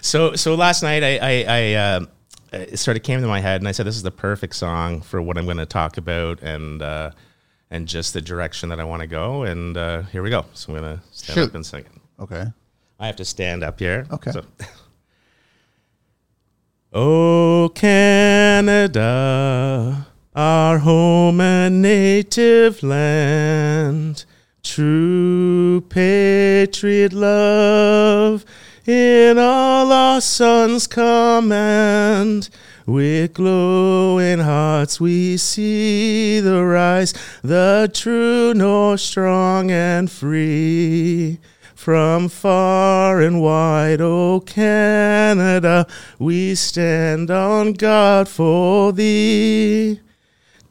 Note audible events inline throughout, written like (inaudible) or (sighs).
so so last night I I, I uh, it sort of came to my head and I said this is the perfect song for what I'm going to talk about and uh, and just the direction that I want to go and uh, here we go. So I'm going to stand Shoot. up and sing it. Okay. I have to stand up here. Okay. So. (laughs) oh, Canada, our home and native land, true patriot love in all our sons' command. With glowing hearts we see the rise, the true north strong and free. From far and wide, O Canada, we stand on guard for thee.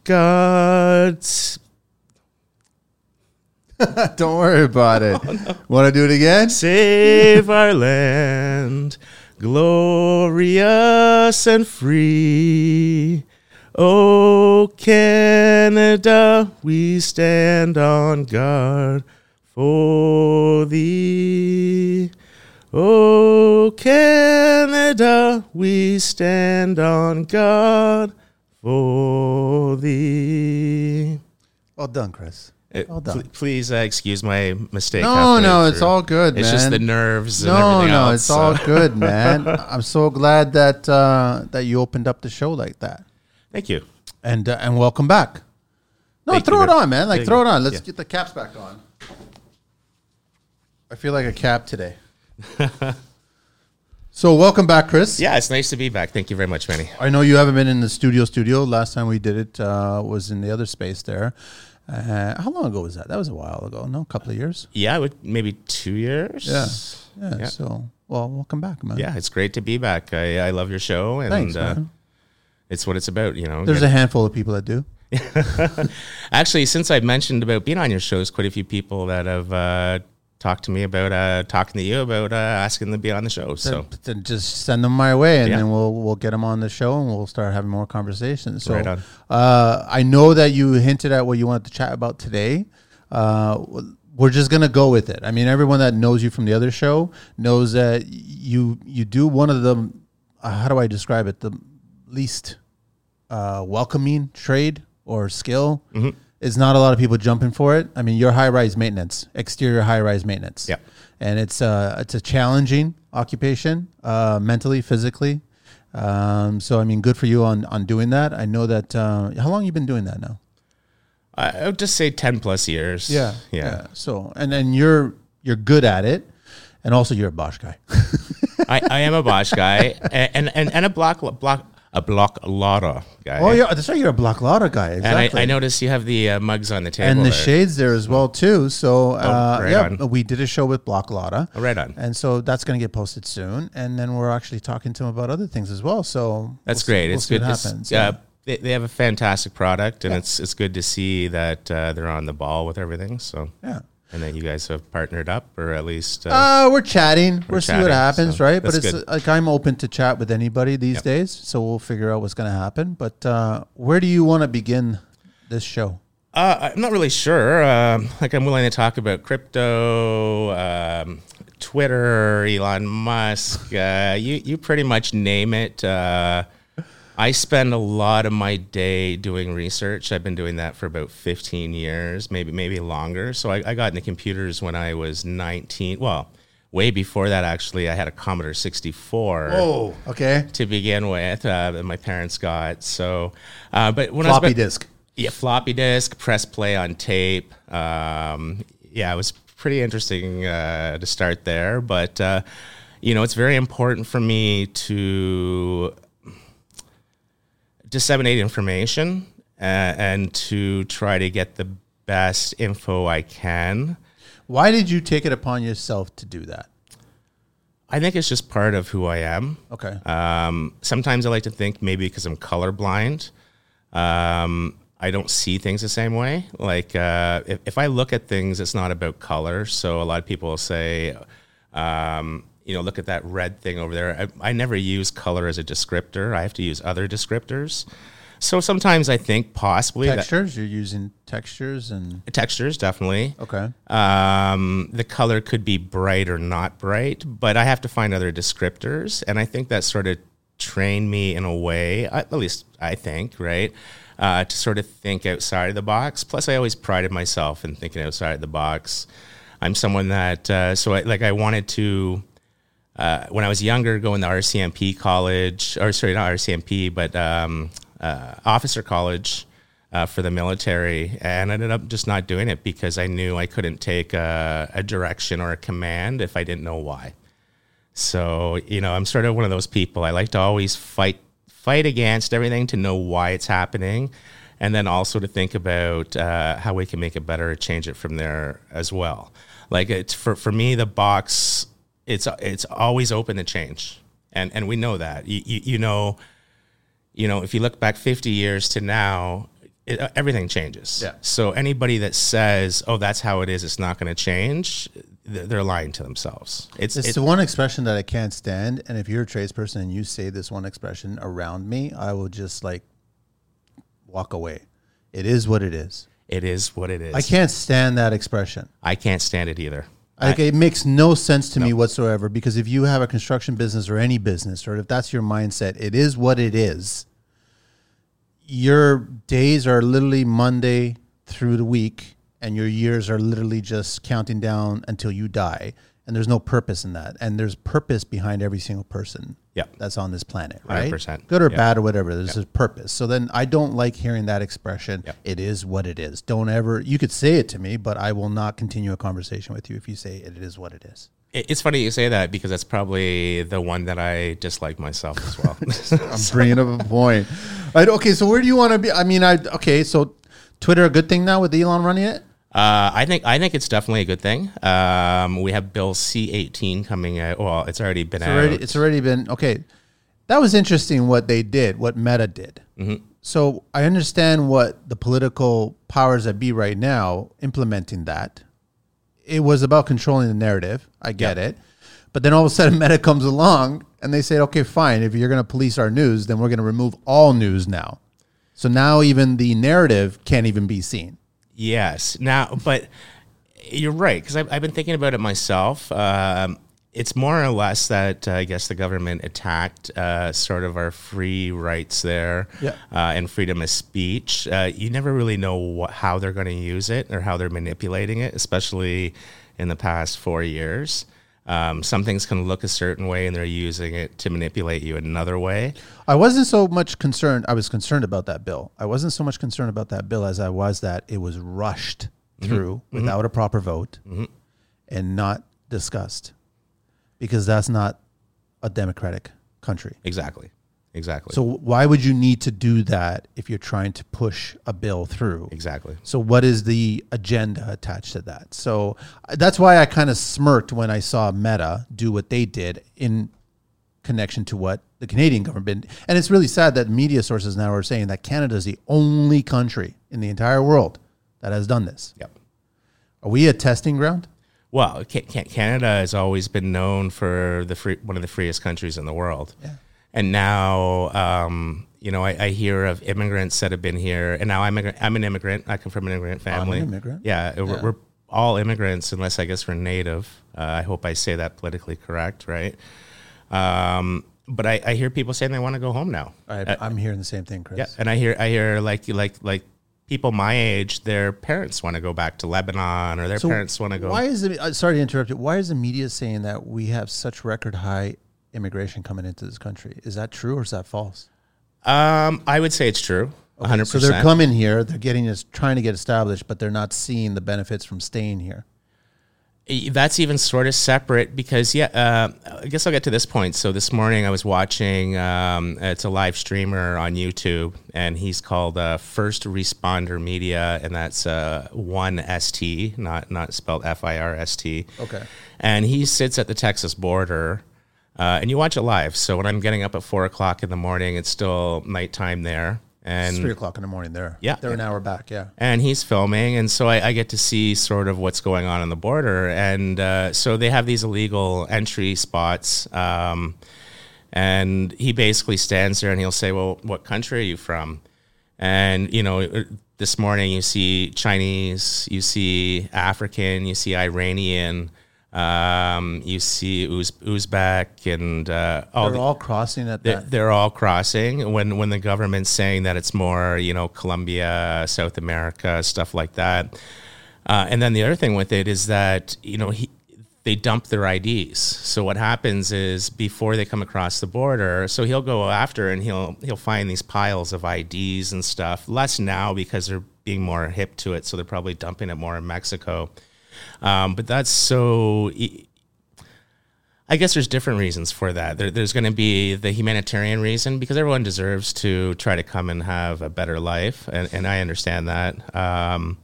God's (laughs) Don't worry about it. Want to do it again? save (laughs) our land, glorious and free. Oh, Canada, we stand on guard for thee. Oh, Canada, we stand on guard for thee. Well done, Chris. Uh, Well pl- please uh, excuse my mistake. No, no, it's through. all good, It's man. just the nerves and No, no, else. it's all good, (laughs) man. I'm so glad that uh, that you opened up the show like that, Thank you. and uh, and welcome back. No, Thank throw it on, man. Like throw it on. Let's Yeah. get the caps back on. I feel like a cap today. (laughs) so welcome back, Chris. Yeah, it's nice to be back. Thank you very much, Manny. I know you haven't been in the studio. Studio last time we did it uh, was in the other space there. Uh, how long ago was that? That was a while ago. No, a couple of years. Yeah, would maybe two years. Yeah. Yeah. Yeah. So, well, welcome back, man. Yeah, it's great to be back. I, I love your show, and Thanks, uh, it's what it's about. You know, There's a handful of people that do. (laughs) actually, since I mentioned about being on your shows, quite a few people that have uh, talked to me about uh, talking to you about uh, asking to be on the show. So Then- just send them my way, and Yeah. then we'll we'll get them on the show, and we'll start having more conversations. So, Right. Uh, I know that you hinted at what you wanted to chat about today. Uh, we're just gonna go with it. I mean, everyone that knows you from the other show knows that you you do one of the uh, how do I describe it the least uh, welcoming trade or skill. Mm-hmm. Is not a lot of people jumping for it. I mean, you're high rise maintenance, exterior high rise maintenance. Yeah. and it's uh it's a challenging occupation, uh, mentally, physically. Um, so I mean, good for you on on doing that. I know that. Uh, how long you been doing that now? I, would just say ten plus years. yeah. Yeah. So and then you're you're good at it, and also you're a Bosch guy. (laughs) I, I am a Bosch guy, (laughs) and and, and a block block a Blaklader guy. oh yeah, that's right. You're a Blaklader guy. And Exactly. I, I noticed you have the uh, mugs on the table. and the there. shades there as well too. So uh, Oh, right yeah, on. we did a show with Blaklader. Oh, right on. And so that's going to get posted soon, and then we're actually talking to him about other things as well. So That's we'll see- great. we'll it's see good. what to, happens. s- uh, they, they have a fantastic product, and it's it's good to see that uh, they're on the ball with everything. So yeah. And that you guys have partnered up, or at least uh, Uh, we're chatting. We'll see what happens, so right? But it's good. uh, like I'm open to chat with anybody these Yep. days, so we'll figure out what's going to happen. But uh, where do you want to begin this show? Uh, I'm not really sure. Um, like, I'm willing to talk about crypto, um, Twitter, Elon Musk. Uh, you you pretty much name it. I spend a lot of my day doing research. I've been doing that for about 15 years, maybe maybe longer. So I, I got into computers when I was 19. Well, way before that, actually. I had a Commodore 64 Oh, okay. to begin with uh, that my parents got. So, uh, but when I was Floppy about- disk. yeah, floppy disk, press play on tape. Um, yeah, it was pretty interesting uh, to start there, but uh, you know, it's very important for me to disseminate information uh, and to try to get the best info I can. Why did you take it upon yourself to do that? I think it's just part of who I am. Okay. Um, sometimes I like to think maybe because I'm colorblind, um, I don't see things the same way. Like uh, if, if I look at things, it's not about color. So a lot of people say, um, you know, look at that red thing over there. I, I never use color as a descriptor. I have to use other descriptors. So sometimes I think possibly that- Textures. You're using textures and textures definitely. okay. Um, the color could be bright or not bright, but I have to find other descriptors, and I think that sort of trained me in a way, at least I think, right, uh, to sort of think outside of the box. Plus, I always prided myself in thinking outside of the box. I'm someone that uh, so I, like I wanted to. Uh, when I was younger, going to RCMP college, or sorry, not RCMP, but um, uh, officer college uh, for the military, and I ended up just not doing it because I knew I couldn't take a, a direction or a command if I didn't know why. So you know, I'm sort of one of those people. I like to always fight fight against everything to know why it's happening, and then also to think about uh, how we can make it better, change it from there as well. Like it's for for me, the box it's it's always open to change, and and we know that. You you, you know, you know, if you look back 50 years to now. It, uh, everything changes. Yeah. So anybody that says, "Oh, that's how it is," it's not going to change. They're lying to themselves. It's, It's it- the one expression that I can't stand. And if you're a tradesperson and you say this one expression around me, I will just like walk away. It is what it is. it is what it is. I can't stand that expression. I can't stand it either. Like it makes no sense to me whatsoever because if you have a construction business or any business, or if that's your mindset, it is what it is. Your days are literally Monday through the week, and your years are literally just counting down until you die. And there's no purpose in that. And there's purpose behind every single person Yep. that's on this planet, right? 100%. Good or Yep. bad or whatever. There's a purpose. So then I don't like hearing that expression. Yep. It is what it is. Don't ever, you could say it to me, but I will not continue a conversation with you if you say it is what it is. It's funny you say that because that's probably the one that I dislike myself as well. (laughs) I'm bringing up a point. I, okay, so where do you want to be? I mean, I okay, so Twitter a good thing now with Elon running it? Uh, I think I think it's definitely a good thing. Um, we have Bill C eighteen coming out. Well, it's already been It's out. already, it's already been okay. That was interesting what they did, what Meta did. So I understand what the political powers that be right now implementing that. It was about controlling the narrative. I get it. But then all of a sudden (laughs) Meta comes along and they say, okay, fine. If you're going to police our news, then we're going to remove all news now. So now even the narrative can't even be seen. Yes. Now, but you're right because I've, I've been thinking about it myself. Um, it's more or less that uh, I guess the government attacked uh, sort of our free rights there Yeah. uh, and freedom of speech. Uh, you never really know what, how they're going to use it or how they're manipulating it, especially in the past four years. Um, some things can look a certain way and they're using it to manipulate you another way. I wasn't so much concerned. I was concerned about that bill. I wasn't so much concerned about that bill as I was that it was rushed mm-hmm. through mm-hmm. without a proper vote mm-hmm. and not discussed because that's not a democratic country. Exactly. Exactly. So why would you need to do that if you're trying to push a bill through? exactly. So what is the agenda attached to that? So uh, that's why I kind of smirked when I saw Meta do what they did in connection to what the Canadian government. And it's really sad that media sources now are saying that Canada is the only country in the entire world that has done this. Yep. Are we a testing ground? Well, Ca- Ca- Canada has always been known for the free, one of the freest countries in the world. Yeah. And now, um, you know, I, I hear of immigrants that have been here, and now I'm a, I'm an immigrant. I come from an immigrant family. immigrant. Yeah, We're, we're all immigrants, unless I guess we're native. Uh, I hope I say that politically correct, right? Um, but I, I hear people saying they want to go home now. I, I'm hearing the same thing, Chris. Yeah, and I hear I hear like like like people my age, their parents want to go back to Lebanon, or their parents want to go. Why is it? uh, Sorry to interrupt you. Why is the media saying that we have such record high immigration coming into this country? Is that true or is that false? Um, I would say it's true. hundred So they're coming here, they're getting us trying to get established, but they're not seeing the benefits from staying here. That's even sort of separate because yeah, uh, I guess I'll get to this point. So this morning I was watching. Um, it's a live streamer on YouTube, and he's called uh, First Responder Media, and that's uh, one ST, not not spelled F I R S T. Okay. And he sits at the Texas border, uh, and you watch it live. So when I'm getting up at four o'clock in the morning, it's still nighttime there, and It's three o'clock in the morning there. Yeah. They're an hour back. Yeah. and he's filming, and so I, I get to see sort of what's going on on the border, and uh, so they have these illegal entry spots, um, and he basically stands there and he'll say, "Well, what country are you from?" And you know, this morning you see Chinese, you see African, you see Iranian, um, you see Uz- Uzbek, and uh, all They're the- all crossing at they're, that. they're all crossing when when the government's saying that it's more you know Colombia, South America, stuff like that. Uh, and then the other thing with it is that you know he, they dump their IDs. So what happens is before they come across the border, so he'll go after and he'll he'll find these piles of IDs and stuff. Less now because they're being more hip to it, so they're probably dumping it more in Mexico. Um, but that's so. I guess there's different reasons for that. There, there's going to be the humanitarian reason because everyone deserves to try to come and have a better life, and, and I understand that. Um,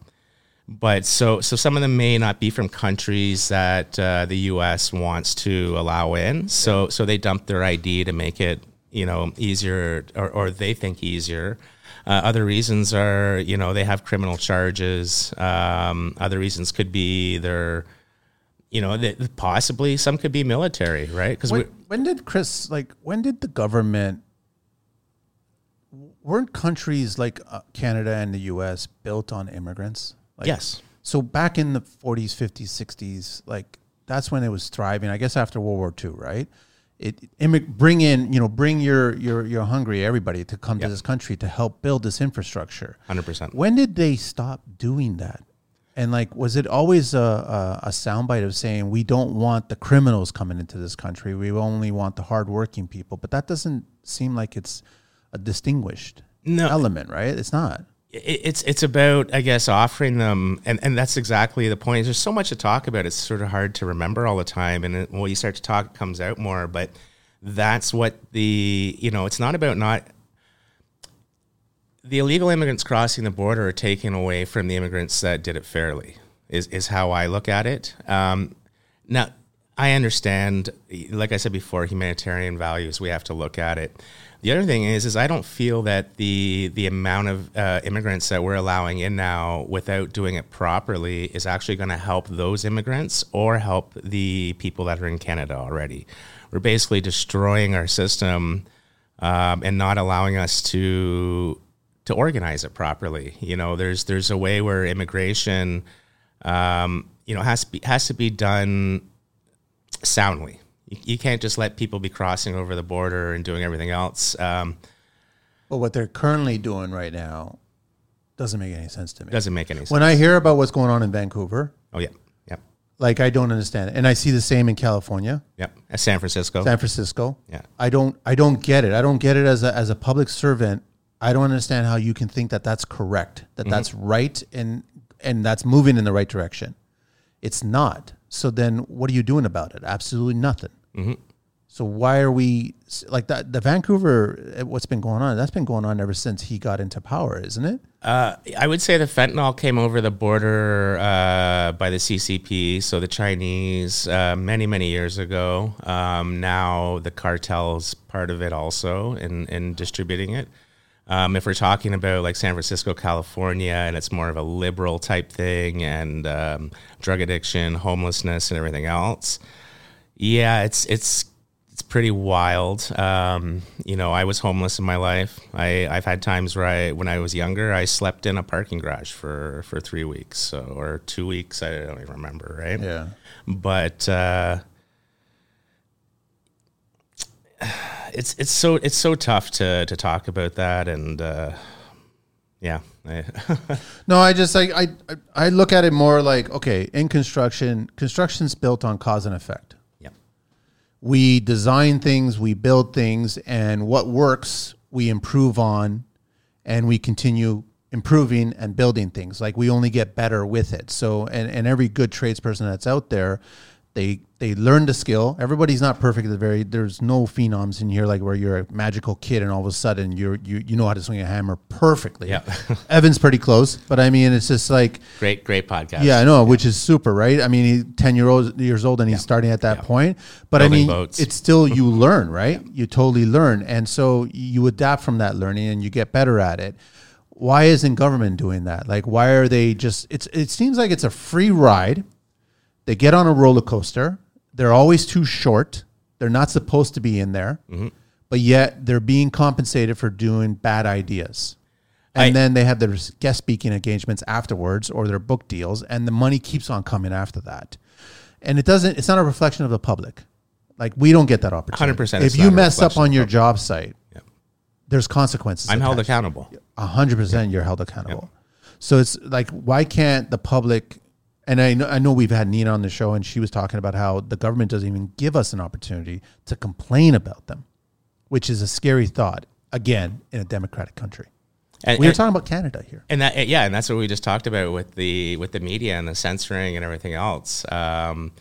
but so so some of them may not be from countries that uh, the U.S. wants to allow in. So so they dump their ID to make it you know easier, or, or they think easier. Uh, other reasons are you know they have criminal charges. Um, other reasons could be they're you know that possibly some could be military, right? Because When, when did Chris like? When did the government? Weren't countries like uh, Canada and the U.S. built on immigrants? Like, yes, So back in the 40s, 50s, 60s, like that's when it was thriving. I guess after World War II, right? It immig- bring in, you know, bring your your your hungry everybody to come to this country to help build this infrastructure. hundred percent. When did they stop doing that? And like, was it always a, a, a soundbite of saying we don't want the criminals coming into this country? We only want the hardworking people. But that doesn't seem like it's a distinguished No. element, right? It's not. It- it's it's about I guess offering them, and, and that's exactly the point. There's so much to talk about. It's sort of hard to remember all the time, and when you start to talk, it comes out more. But that's what the you know. It's not about not the illegal immigrants crossing the border are taken away from the immigrants that did it fairly. Is is how I look at it. Um, now, I understand, like I said before, humanitarian values. We have to look at it. The other thing is, is I don't feel that the the amount of uh, immigrants that we're allowing in now, without doing it properly, is actually going to help those immigrants or help the people that are in Canada already. We're basically destroying our system um, and not allowing us to to organize it properly. You know, there's there's a way where immigration, um, you know, has to be has to be done soundly. You, you can't just let people be crossing over the border and doing everything else. Um, But what they're currently doing right now doesn't make any sense to me. doesn't make any sense. When I hear about what's going on in Vancouver, oh yeah, yep, like I don't understand it. And I see the same in California, yep. At San Francisco, San Francisco. Yeah. I don't I don't get it. I don't get it as a as a public servant. I don't understand how you can think that that's correct, that that's right and and that's moving in the right direction. It's not. So then what are you doing about it? Absolutely nothing. So why are we like that? The Vancouver, uh, what's been going on? That's been going on ever since he got into power, isn't it? Uh, I would say the fentanyl came over the border uh, by the CCP, so the Chinese, uh, many, many years ago. Um, now the cartel's part of it also in, in distributing it. Um, if we're talking about like San Francisco, California, and it's more of a liberal type thing and um, drug addiction, homelessness, and everything else, yeah, it's it's it's pretty wild. Um, you know, I was homeless in my life. I I've had times where I when I was younger, I slept in a parking garage for for three weeks, so or two weeks. I don't even remember, right? Yeah. But uh, (sighs) it's it's so it's so tough to to talk about that, and uh, yeah. (laughs) No, I just like I I look at it more like okay, in construction, construction's built on cause and effect. yeah. We design things, we build things, and what works we improve on, and we continue improving and building things. Like we only get better with it. So, and and every good tradesperson that's out there, they they learn the skill. Everybody's not perfect at the very. There's no phenoms in here like where you're a magical kid and all of a sudden you're you you know how to swing a hammer perfectly. Yeah. (laughs) Evan's pretty close, but I mean it's just like Great, great podcast. yeah, I know, which is super, right? I mean, he's ten year old years old and he's starting at that point. But I mean, boats. it's still (laughs) you learn, right? You totally learn, and so you adapt from that learning and you get better at it. Why isn't government doing that? Like, why are they just? It's it seems like it's a free ride. They get on a roller coaster. They're always too short. They're not supposed to be in there, Mm-hmm. but yet they're being compensated for doing bad ideas. and I- then they have their guest speaking engagements afterwards or their book deals, and the money keeps on coming after that. And it doesn't. It's not a reflection of the public. Like we don't get that opportunity. 100% If you mess up on your job site, there's consequences. I'm held attached. accountable. A hundred percent, you're held accountable. So it's like, why can't the public? And I know, I know we've had Nina on the show, and she was talking about how the government doesn't even give us an opportunity to complain about them, which is a scary thought. Again, in a democratic country, And, we were and- talking about Canada here. and that yeah, and that's what we just talked about with the with the media and the censoring and everything else. Um,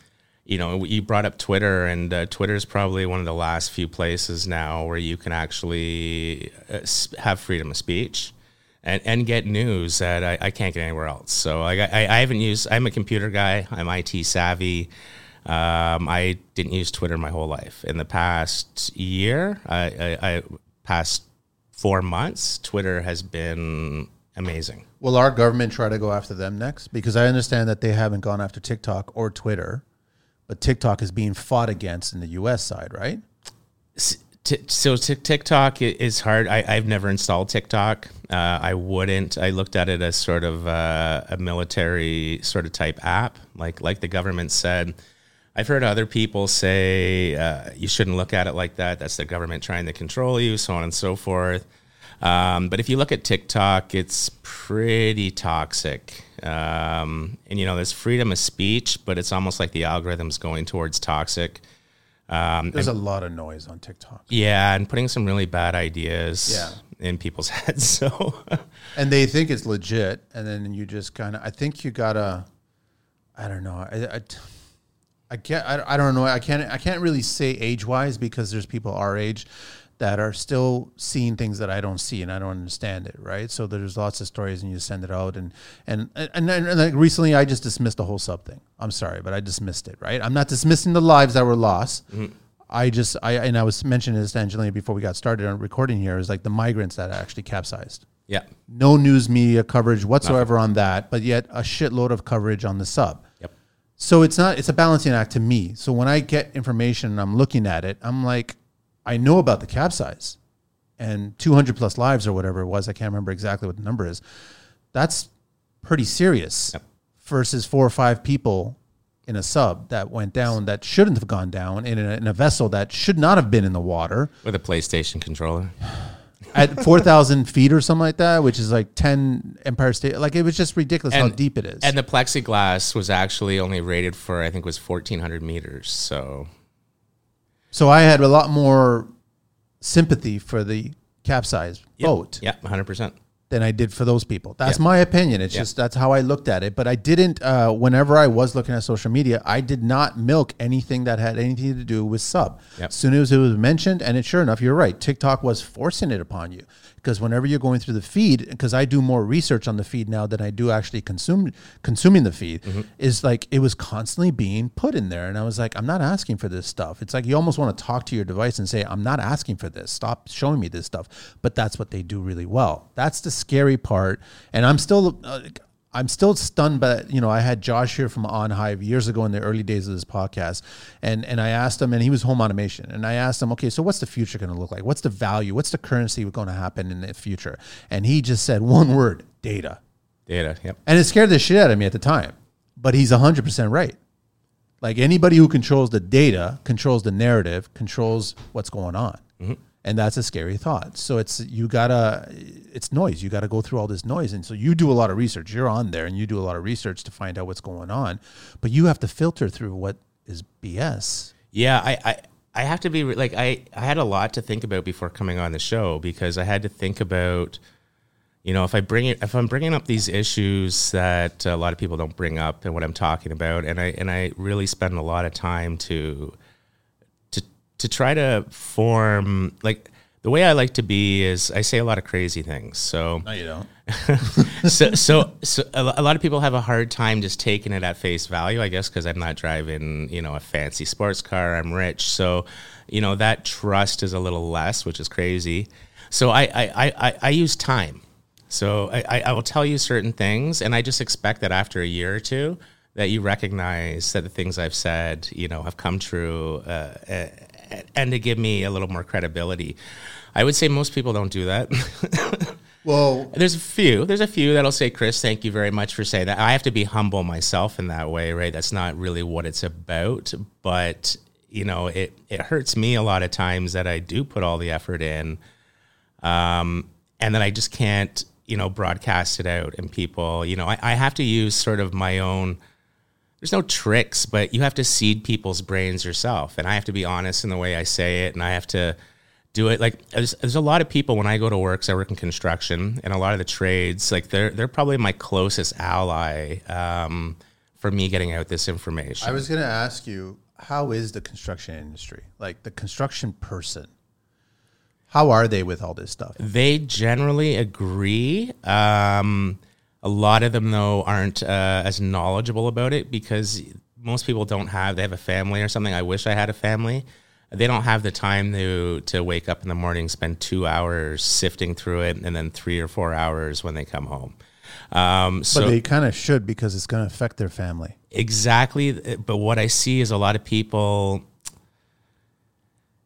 you know, you brought up Twitter, and uh, Twitter is probably one of the last few places now where you can actually uh, have freedom of speech and, and get news that I, I can't get anywhere else. So I, I, I haven't used. I'm a computer guy. I'm IT savvy. Um, I didn't use Twitter my whole life. In the past year, I, I, I past four months, Twitter has been amazing. Will our government try to go after them next? Because I understand that they haven't gone after TikTok or Twitter, but TikTok is being fought against in the U.S. side, right? T- so t- TikTok is hard. I, I've never installed TikTok. Uh, I wouldn't. I looked at it as sort of uh, a military sort of type app, like like the government said. I've heard other people say uh, you shouldn't look at it like that. That's the government trying to control you, so on and so forth. Um, but if you look at TikTok, it's pretty toxic. Um, and you know, there's freedom of speech, but it's almost like the algorithm's going towards toxic. Um, There's a lot of noise on TikTok, yeah, and putting some really bad ideas Yeah. in people's (laughs) heads. So and they think it's legit, and then you just kind of. I think you gotta. I don't know. I. I I can't. I, I don't know. I can't. I can't really say age wise because there's people our age that are still seeing things that I don't see and I don't understand it. Right. So there's lots of stories and you send it out and and and, and, and like recently I just dismissed the whole sub thing. I'm sorry, but I dismissed it. Right. I'm not dismissing the lives that were lost. Mm-hmm. I just I and I was mentioning this to Angelina before we got started on recording here is like the migrants that actually capsized yeah, no news media coverage whatsoever on that, but yet a shitload of coverage on the sub. yep, So it's not it's a balancing act to me. So when I get information and I'm looking at it, I'm like, I know about the capsize and 200 plus lives or whatever it was. I can't remember exactly what the number is. That's pretty serious Yep. versus four or five people in a sub that went down that shouldn't have gone down in a, in a vessel that should not have been in the water with a PlayStation controller. (sighs) at 4,000 feet or something like that, which is like 10 Empire State. Like it was just ridiculous how deep it is. And the plexiglass was actually only rated for I think it was fourteen hundred meters. So so I had a lot more sympathy for the capsized boat yeah, hundred percent. than I did for those people. That's Yeah. my opinion. It's Yeah. just that's how I looked at it. But I didn't. Uh, whenever I was looking at social media, I did not milk anything that had anything to do with sub. Yep. As soon as it was mentioned, and it sure enough, you're right. TikTok was forcing it upon you because whenever you're going through the feed, because I do more research on the feed now than I do actually consume consuming the feed, Mm-hmm. is like it was constantly being put in there, and I was like, I'm not asking for this stuff. It's like you almost want to talk to your device and say, I'm not asking for this. Stop showing me this stuff. But that's what they do really well. That's the scary part, and I'm still. Uh, I'm still stunned by you know I had Josh here from On Hive years ago in the early days of this podcast, and and I asked him, and he was home automation, and I asked him, okay, so what's the future going to look like? What's the value? What's the currency going to happen in the future? And he just said one word: data, Data. Yep. and it scared the shit out of me at the time. But he's hundred percent right. Like anybody who controls the data controls the narrative, controls what's going on. Mm-hmm. And that's a scary thought. So it's you gotta it's noise. You gotta go through all this noise. And so you do a lot of research. You're on there and you do a lot of research to find out what's going on. But you have to filter through what is BS. Yeah, I, I, I have to be like I, I had a lot to think about before coming on the show because I had to think about, you know, if I bring it, if I'm bringing up these issues that a lot of people don't bring up and what I'm talking about, and I and I really spend a lot of time to, to try to form like the way I like to be is I say a lot of crazy things. So No, you don't. (laughs) so, so, so a lot of people have a hard time just taking it at face value, I guess, because I'm not driving, you know, a fancy sports car. I'm rich, so you know that trust is a little less, which is crazy. So I, I, I, I, use time. So I, I- will tell you certain things, and I just expect that after a year or two, that you recognize that the things I've said, you know, have come true, uh, and to give me a little more credibility. I would say most people don't do that. (laughs) Well, There's a few. There's a few that'll say, Chris, thank you very much for saying that. I have to be humble myself in that way, right? That's not really what it's about. But, you know, it, it hurts me a lot of times that I do put all the effort in. Um, and then I just can't, you know, broadcast it out. And people, you know, I, I have to use sort of my own there's no tricks, but you have to seed people's brains yourself. And I have to be honest in the way I say it. And I have to do it like there's, there's a lot of people when I go to work, 'cause I work in construction and a lot of the trades, like they're, they're probably my closest ally um, for me getting out this information. I was going to ask you, how is the construction industry? Like the construction person, how are they with all this stuff? They generally agree. Um, a lot of them, though, aren't uh, as knowledgeable about it because most people don't have. They have a family or something. I wish I had a family. They don't have the time to to wake up in the morning, spend two hours sifting through it, and then three or four hours when they come home. Um, so But they kind of should because it's going to affect their family. exactly. But what I see is a lot of people.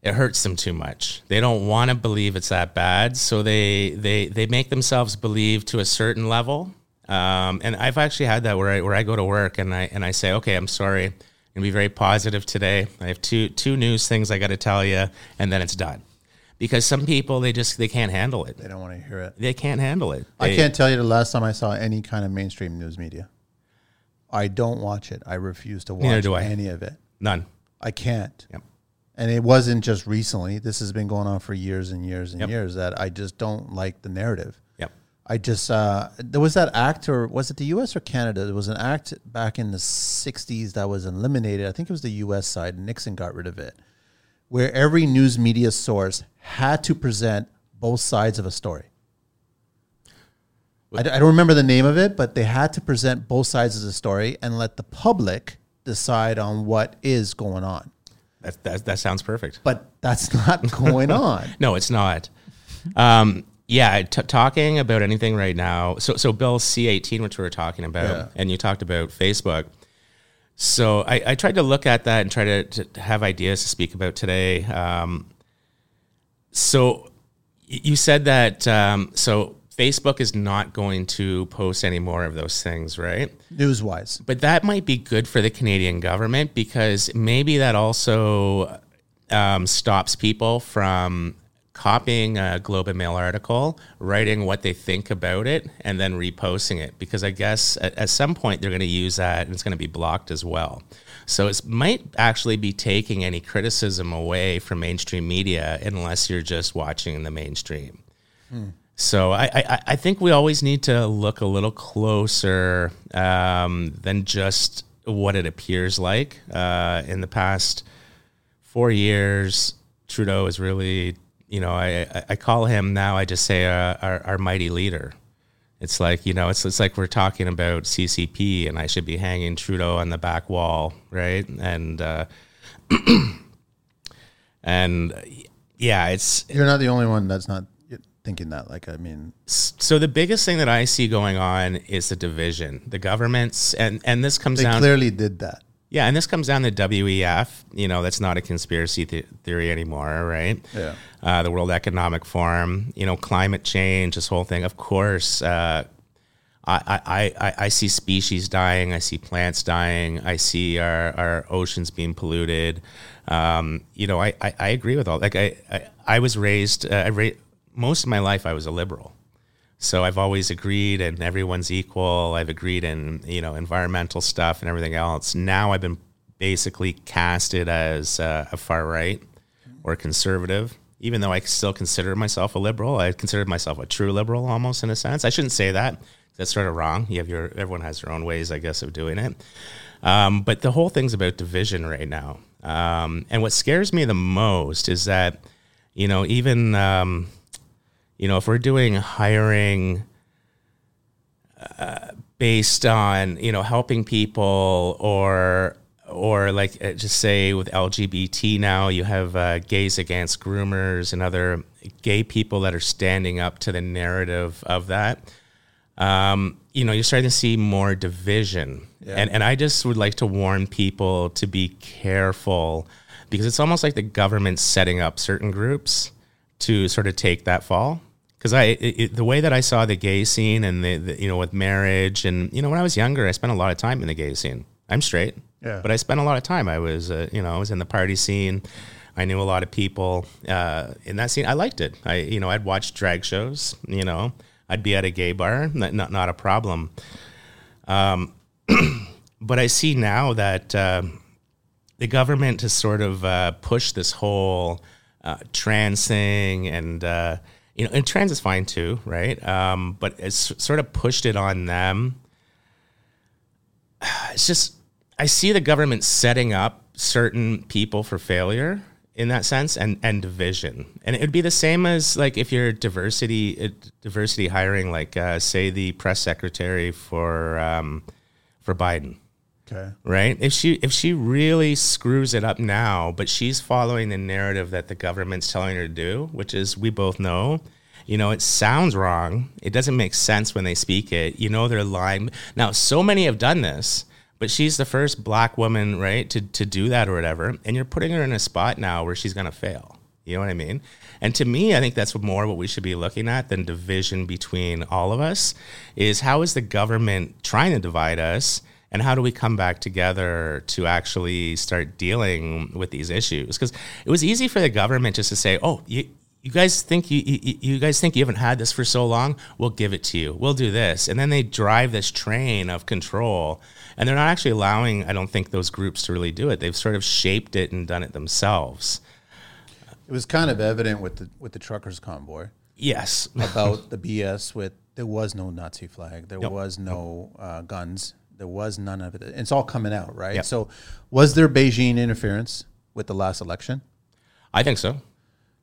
It hurts them too much. They don't want to believe it's that bad, so they they they make themselves believe to a certain level. Um, and I've actually had that where I where I go to work and I and I say, okay, I'm sorry, I'm gonna be very positive today. I have two two news things I got to tell you, and then it's done. Because some people they just they can't handle it. They don't want to hear it. They can't handle it. I They- can't tell you the last time I saw any kind of mainstream news media. I don't watch it. I refuse to watch Neither do I. any of it. none. I can't. Yep. And it wasn't just recently. This has been going on for years and years and Yep. years that I just don't like the narrative. I just uh, there was that act, or was it the U.S. or Canada? There was an act back in the '60s that was eliminated. I think it was the U.S. side. and Nixon got rid of it, where every news media source had to present both sides of a story. I, d- I don't remember the name of it, but they had to present both sides of the story and let the public decide on what is going on. That that that sounds perfect. But that's not (laughs) going on. No, it's not. Um, yeah, t- talking about anything right now. So, so Bill C eighteen, which we were talking about, Yeah. and you talked about Facebook. So I, I tried to look at that and try to, to have ideas to speak about today. Um, so you said that um, so Facebook is not going to post any more of those things, right? News wise. But that might be good for the Canadian government because maybe that also um, stops people from copying a Globe and Mail article, writing what they think about it, and then reposting it. Because I guess at, at some point they're going to use that and it's going to be blocked as well. So it might actually be taking any criticism away from mainstream media unless you're just watching the mainstream. So I, I, I think we always need to look a little closer um, than just what it appears like. Uh, in the past four years, Trudeau is really, you know, I, I, I call him now. I just say uh, our, our mighty leader. It's like you know, it's it's like we're talking about CCP, and I should be hanging Trudeau on the back wall, right? And uh, (clears throat) and yeah, it's You're not the only one that's not thinking that. Like, I mean, so the biggest thing that I see going on is the division, the governments, and and this comes they down, clearly did that. Yeah, and this comes down to WEF. You know, that's not a conspiracy th- theory anymore, right? Yeah. Uh, the World Economic Forum, you know, climate change, this whole thing. Of course, uh, I, I, I, I see species dying. I see plants dying. I see our, our oceans being polluted. Um, you know, I, I, I agree with all. Like I, I, I was raised. Uh, I ra- most of my life I was a liberal, so I've always agreed, and everyone's equal. I've agreed in you know environmental stuff and everything else. Now I've been basically casted as uh, a far right or conservative. Even though I still consider myself a liberal, I consider myself a true liberal almost in a sense. I shouldn't say that. That's sort of wrong. You have your everyone has their own ways, I guess, of doing it. Um, but the whole thing's about division right now. Um, and what scares me the most is that, you know, even, um, you know, if we're doing hiring uh, based on, you know, helping people or, or like uh, just say with LGBT now, you have uh, gays against groomers and other gay people that are standing up to the narrative of that um, you know, you're starting to see more division. And, and I just would like to warn people to be careful because it's almost like the government's setting up certain groups to sort of take that fall. Because I it, it- the way that I saw the gay scene and the, the you know with marriage and you know when I was younger, I spent a lot of time in the gay scene. I'm straight, Yeah. but I spent a lot of time. I was uh, you know I was in the party scene. I knew a lot of people uh, in that scene. I liked it. I you know I'd watch drag shows. You know I'd be at a gay bar. Not not, not a problem. Um, (clears throat) but I see now that. Uh, the government has sort of uh, pushed this whole uh, trans thing, and uh, you know, and trans is fine too, right? Um, but it's sort of pushed it on them. (sighs) It's just I see the government setting up certain people for failure in that sense, and and division, and it would be the same as like if you're diversity uh, diversity hiring, like uh, say the press secretary for um, for Biden Okay. right? If she if she really screws it up now, but she's following the narrative that the government's telling her to do, which is we both know, you know, it sounds wrong. It doesn't make sense when they speak it. You know they're lying. Now, so many have done this, but she's the first black woman, right, to to do that or whatever, and you're putting her in a spot now where she's going to fail. You know what I mean? And to me, I think that's more what we should be looking at than division between all of us is how is the government trying to divide us and how do we come back together to actually start dealing with these issues? Because it was easy for the government just to say, "Oh, you, you guys think you, you you guys think you haven't had this for so long? We'll give it to you. We'll do this," and then they drive this train of control, and they're not actually allowing, I don't think, those groups to really do it. They've sort of shaped it and done it themselves. It was kind of evident with the with the truckers convoy Yes, about (laughs) the BS with there was no Nazi flag, there Nope. was no uh, guns, there was none of it. It's all coming out, right? Yep. So, was there Beijing interference with the last election? I think so.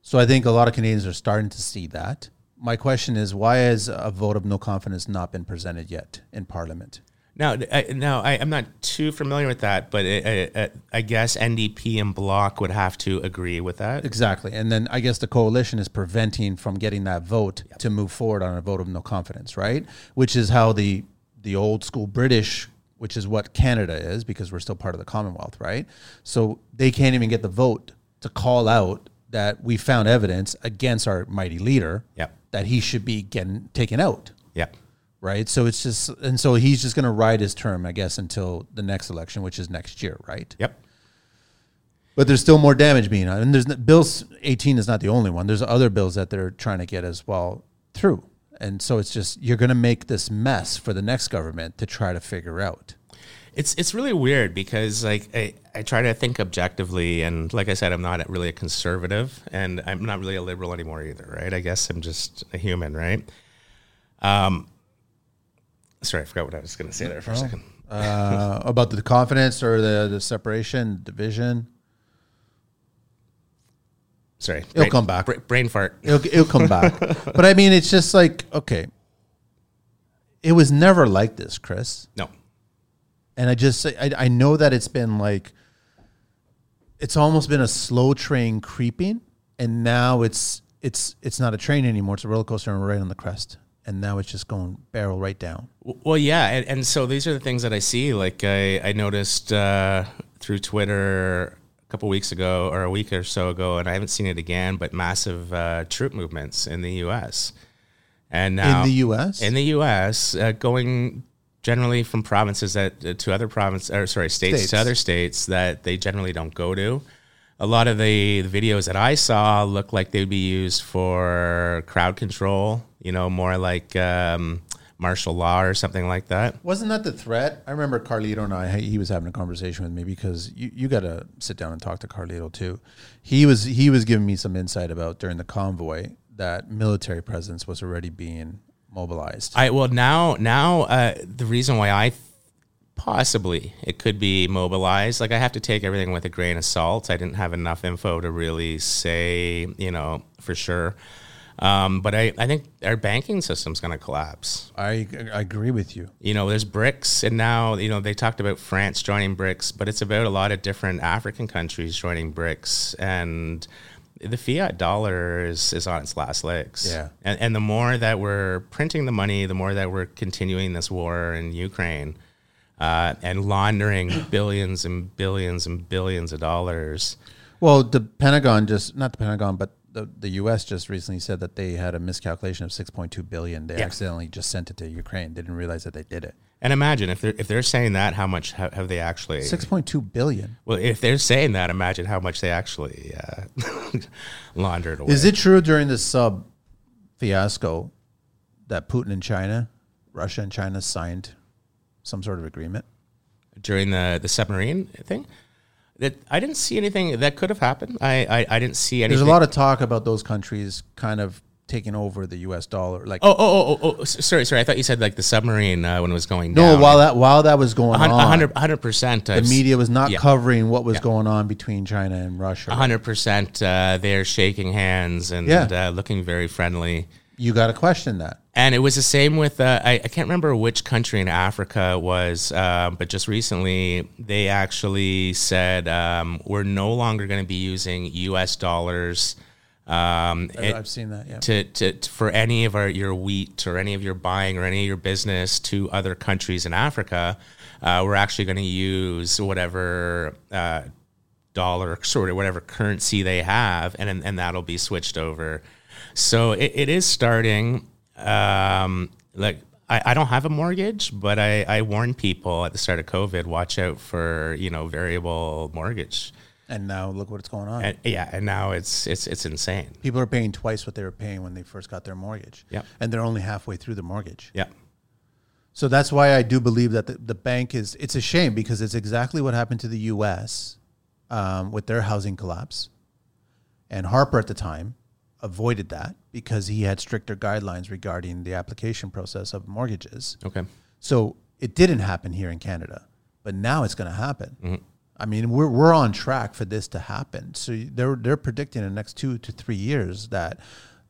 So I think a lot of Canadians are starting to see that. My question is, why has a vote of no confidence not been presented yet in Parliament? Now, I, now I, I'm not too familiar with that, but it, I, I guess NDP and Bloc would have to agree with that. Exactly. And then I guess the coalition is preventing from getting that vote to move forward on a vote of no confidence, right? Which is how the the old school British, which is what Canada is because we're still part of the Commonwealth, right? So they can't even get the vote to call out that we found evidence against our mighty leader Yep. that he should be getting taken out. Yeah. right? So it's just, and so he's just going to ride his term, I guess, until the next election, which is next year, right? Yep. But there's still more damage being done. And there's Bill 18 is not the only one. There's other bills that they're trying to get as well through. And so it's just you're going to make this mess for the next government to try to figure out. It's it's really weird because like I, I try to think objectively and like I said I'm not really a conservative and I'm not really a liberal anymore either right I guess I'm just a human right um sorry I forgot what I was going to say there for a second Uh, about the confidence or the, the separation, division. Sorry It'll brain- come back. bra- brain fart (laughs) It'll, it'll come back. (laughs) But I mean, it's just like, okay, it was never like this, Chris. no and I just I, I know that it's been like it's almost been a slow train creeping and now it's it's it's not a train anymore it's a roller coaster and we're right on the crest and now it's just going barrel right down Well, yeah, and, and so these are the things that I see. Like I, I noticed uh, through Twitter couple weeks ago or a week or so ago, and I haven't seen it again. But massive uh, troop movements in the U.S. and now in the US in the U.S. Uh, going generally from provinces that uh, to other provinces, or sorry, states, States. to other states that they generally don't go to. A lot of the, the videos that I saw look like they'd be used for crowd control. You know, more like um, martial law or something like that. wasn't that the threat I remember Carlito and I he was having a conversation with me because you, you got to sit down and talk to Carlito too he was he was giving me some insight about during the convoy that military presence was already being mobilized I well now now uh, the reason why I th- possibly it could be mobilized like I have to take everything with a grain of salt. I didn't have enough info to really say you know for sure. Um, but I, I think our banking system's going to collapse. I, I agree with you You know, there's BRICS, and now you know they talked about France joining BRICS, but it's about a lot of different African countries joining BRICS, and the fiat dollar is, is on its last legs. Yeah. and, and the more that we're printing the money, the more that we're continuing this war in Ukraine, uh, and laundering (coughs) billions and billions and billions of dollars. Well, the Pentagon just not the Pentagon, but the, the U.S. just recently said that they had a miscalculation of 6.2 billion. They Yeah. accidentally just sent it to Ukraine. They didn't realize that they did it. And imagine if they're if they're saying that, how much have, have they actually? 6.2 billion. Well, if they're saying that, imagine how much they actually uh, (laughs) laundered away. Is it true during the sub fiasco that Putin and China, Russia and China signed some sort of agreement? during the the submarine thing? That I didn't see anything that could have happened. I I, I didn't see anything. There's a lot of talk about those countries kind of taking over the U.S. dollar. Like, Oh, oh, oh, oh, oh, sorry, sorry. I thought you said like the submarine uh, when it was going no, down. while that while that was going A hun- a on, 100 percent. the media was not yeah. covering what was going on between China and Russia. Hundred percent. uh, They're shaking hands and Yeah. uh, looking very friendly. You got to question that. And it was the same with uh, I, I can't remember which country in Africa it was, uh, but just recently they actually said um, we're no longer going to be using U.S. dollars. Um, it- I've seen that. Yeah. to, to, to- for any of our your wheat or any of your buying or any of your business to other countries in Africa, uh, we're actually going to use whatever uh, dollar sort of whatever currency they have, and and that'll be switched over. So it, it is starting. Um, like I, I don't have a mortgage, but I, I warn people at the start of COVID, watch out for you know variable mortgage. And now look what's going on. And, yeah, and now it's it's it's insane. People are paying twice what they were paying when they first got their mortgage. Yep. And they're only halfway through the mortgage. Yeah. So that's why I do believe that the, the bank is, it's a shame because it's exactly what happened to the US um, with their housing collapse. And Harper at the time avoided that because he had stricter guidelines regarding the application process of mortgages. Okay. So it didn't happen here in Canada, but now it's going to happen. Mm-hmm. I mean, we're, we're on track for this to happen. So they're, they're predicting in the next two to three years that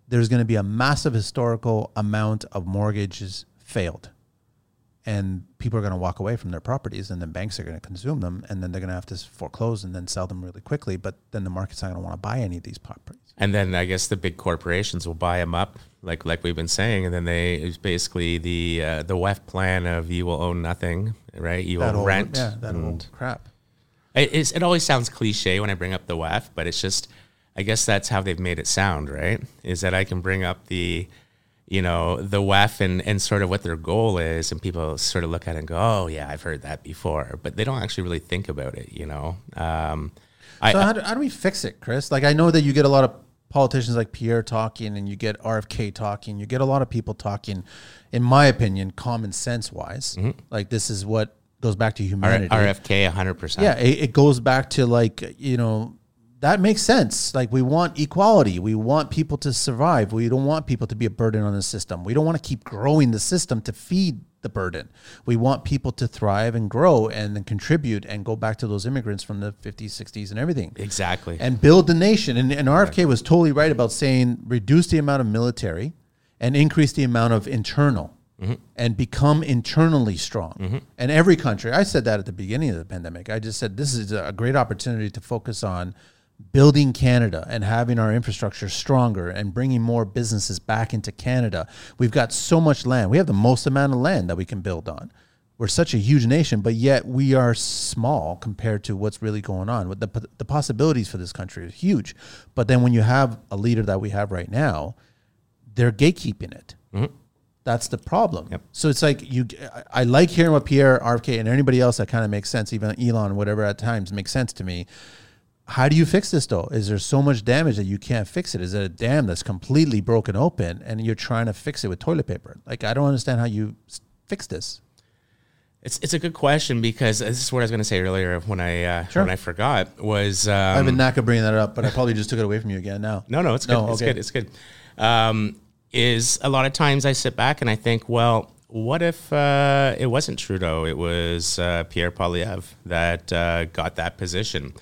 there's going to be a massive historical amount of mortgages failed. And people are going to walk away from their properties, and then banks are going to consume them, and then they're going to have to foreclose and then sell them really quickly. But then the market's not going to want to buy any of these properties. And then I guess the big corporations will buy them up, like like we've been saying, and then they it's basically the uh, the WEF plan of you will own nothing, right? You will rent. yeah, that and- whole crap. It, it always sounds cliche when I bring up the WEF, but it's just, I guess that's how they've made it sound, right? Is that I can bring up the, you know, the WEF and, and sort of what their goal is, and people sort of look at it and go, oh, yeah, I've heard that before, but they don't actually really think about it, you know? Um, I, So how do, how do we fix it, Chris? Like I know that you get a lot of politicians like Pierre talking, and you get RFK talking. You get a lot of people talking, in my opinion, common sense wise. Mm-hmm. Like this is what goes back to R- humanity. RFK, 100%. Yeah, it, it goes back to like you know that makes sense. Like we want equality. We want people to survive. We don't want people to be a burden on the system. We don't want to keep growing the system to feed the burden. We want people to thrive and grow and then contribute and go back to those immigrants from the 50s, 60s, and everything Exactly. and build the nation. And, and RFK was totally right about saying reduce the amount of military and increase the amount of internal mm-hmm. and become internally strong. Mm-hmm. And every country, I said that at the beginning of the pandemic. I just said this is a great opportunity to focus on building Canada and having our infrastructure stronger and bringing more businesses back into Canada. We've got so much land. We have the most amount of land that we can build on. We're such a huge nation, but yet we are small compared to what's really going on. The the possibilities for this country are huge, but then when you have a leader that we have right now, they're gatekeeping it. Mm-hmm. That's the problem. Yep. So it's like you. I like hearing what Pierre, RFK, and anybody else that kind of makes sense. Even Elon, whatever at times makes sense to me. How do you fix this though? Is there so much damage that you can't fix it? Is it a dam that's completely broken open and you're trying to fix it with toilet paper? Like I don't understand how you s- fix this. It's, it's a good question because this is what I was going to say earlier when I uh, Sure. when I forgot was um, I have a knack of bringing that up, but I probably just took it away from you again now. No, no, it's good. No, It's okay. good. It's good. Um, is a lot of times I sit back and I think, well, what if uh, it wasn't Trudeau? It was uh, Pierre Poilievre that uh, got that position.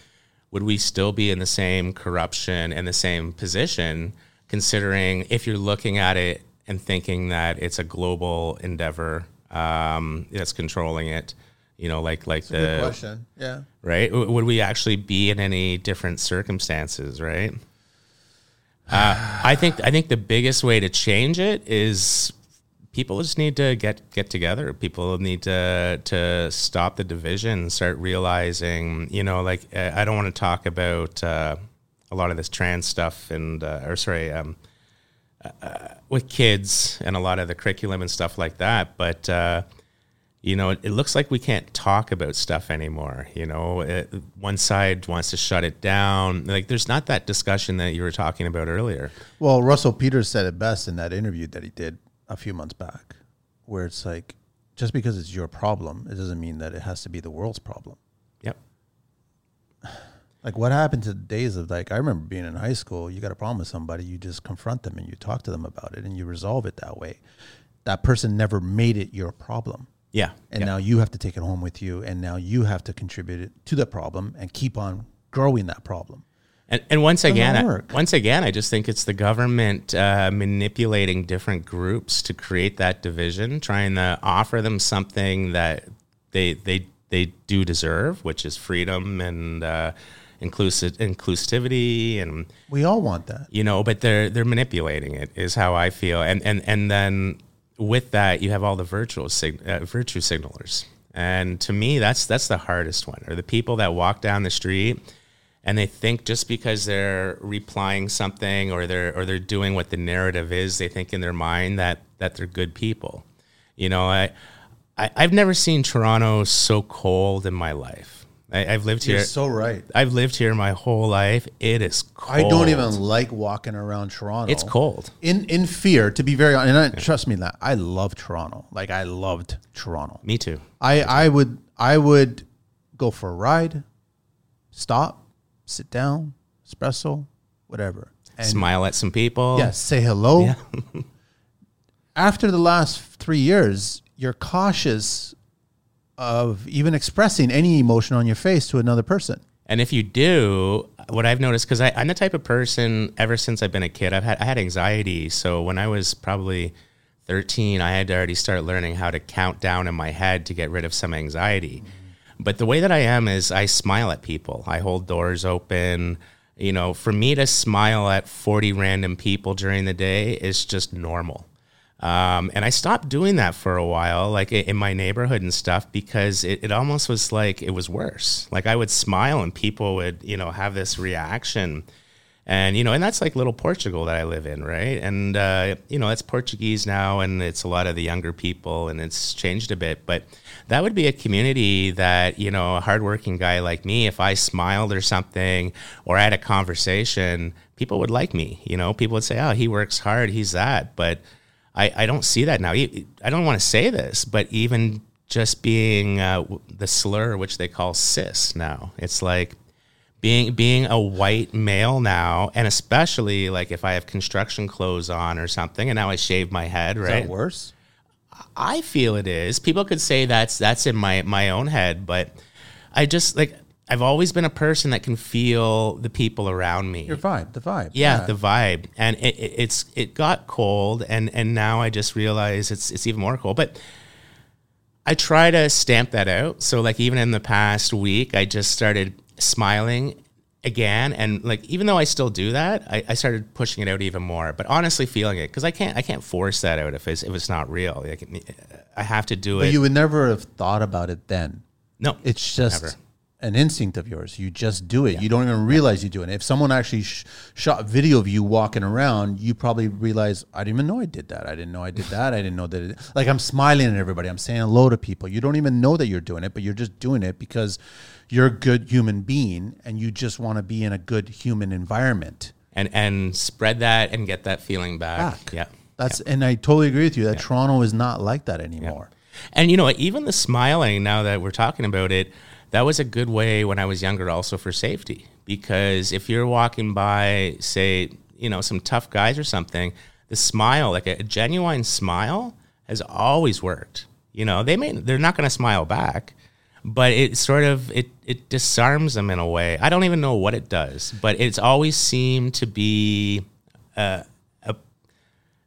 Would we still be in the same corruption and the same position, considering if you're looking at it and thinking that it's a global endeavor um, that's controlling it? You know, like like the question. Yeah. right? W- Would we actually be in any different circumstances, right? Uh, I think I think the biggest way to change it is people just need to get get together. People need to to stop the division, and start realizing, you know, like uh, I don't want to talk about uh, a lot of this trans stuff and uh, or sorry um, uh, with kids and a lot of the curriculum and stuff like that. But uh, you know, it, it, looks like we can't talk about stuff anymore. You know, it, one side wants to shut it down. Like there's not that discussion that you were talking about earlier. Well, Russell Peters said it best in that interview that he did a few months back, where it's like, just because it's your problem, it doesn't mean that it has to be the world's problem. Yep. (sighs) Like what happened to the days of like I remember being in high school, you got a problem with somebody, you just confront them and you talk to them about it and you resolve it that way. That person never made it your problem. Yeah. And yeah. now you have to take it home with you and now you have to contribute it to the problem and keep on growing that problem. And, and once again, I, once again, I just think it's the government uh, manipulating different groups to create that division, trying to offer them something that they they they do deserve, which is freedom and uh, inclusive inclusivity, and we all want that, you know. But they're they're manipulating it, is how I feel, and and and then with that, you have all the virtual sig- uh, virtue signalers, and to me, that's that's the hardest one, or the people that walk down the street and they think just because they're replying something or they're or they're doing what the narrative is, they think in their mind that that they're good people. You know, I, I have never seen Toronto so cold in my life. I, have lived You're here. so right. I've lived here my whole life. It is cold. I don't even like walking around Toronto. It's cold. In in fear, to be very honest, and I, trust me that I love Toronto. Like I loved Toronto. Me too. I I would I would go for a ride, stop, sit down, espresso, whatever. And Smile at some people. Yeah, say hello. Yeah. (laughs) After the last three years, you're cautious of even expressing any emotion on your face to another person. And if you do, what I've noticed, because I'm the type of person ever since I've been a kid, I've had I had anxiety. So when I was probably 13, I had to already start learning how to count down in my head to get rid of some anxiety. Mm-hmm. But the way that I am is I smile at people. I hold doors open. You know, for me to smile at 40 random people during the day is just normal. Um, and I stopped doing that for a while, like in my neighborhood and stuff, because it, it almost was like it was worse. Like I would smile and people would, you know, have this reaction. And, you know, and that's like little Portugal that I live in, right? And, uh, you know, it's Portuguese now and it's a lot of the younger people and it's changed a bit. But that would be a community that, you know, a hardworking guy like me, if I smiled or something or had a conversation, people would like me. You know, people would say, oh, he works hard, he's that. But, I, I don't see that now. I don't want to say this, but even just being uh, the slur, which they call cis now, it's like being being a white male now, and especially like if I have construction clothes on or something, and now I shave my head, is right? worse. I feel it is. People could say that's that's in my my own head, but I just like I've always been a person that can feel the people around me. Your vibe, the vibe. Yeah, yeah. the vibe, and it, it, it's it got cold, and and now I just realize it's it's even more cold. But I try to stamp that out. So like even in the past week, I just started smiling again, and like even though I still do that, I, I started pushing it out even more. But honestly, feeling it because I can't I can't force that out if it's if it's not real. Like I have to do but it. You would never have thought about it then. No, it's just. Never an instinct of yours. You just do it. Yeah. You don't even realize you're doing it. If someone actually sh- shot video of you walking around, you probably realize, I didn't even know I did that. I didn't know I did that. I didn't know that. It, like I'm smiling at everybody. I'm saying hello to people. You don't even know that you're doing it, but you're just doing it because you're a good human being and you just want to be in a good human environment. And and spread that and get that feeling back. back. Yeah. That's yeah. and I totally agree with you that yeah. Toronto is not like that anymore. And you know, even the smiling now that we're talking about it, that was a good way when I was younger also for safety because if you're walking by, say, you know, some tough guys or something, the smile, like a, a genuine smile, has always worked. You know, they may they're not going to smile back, but it sort of it it disarms them in a way. I don't even know what it does, but it's always seemed to be uh,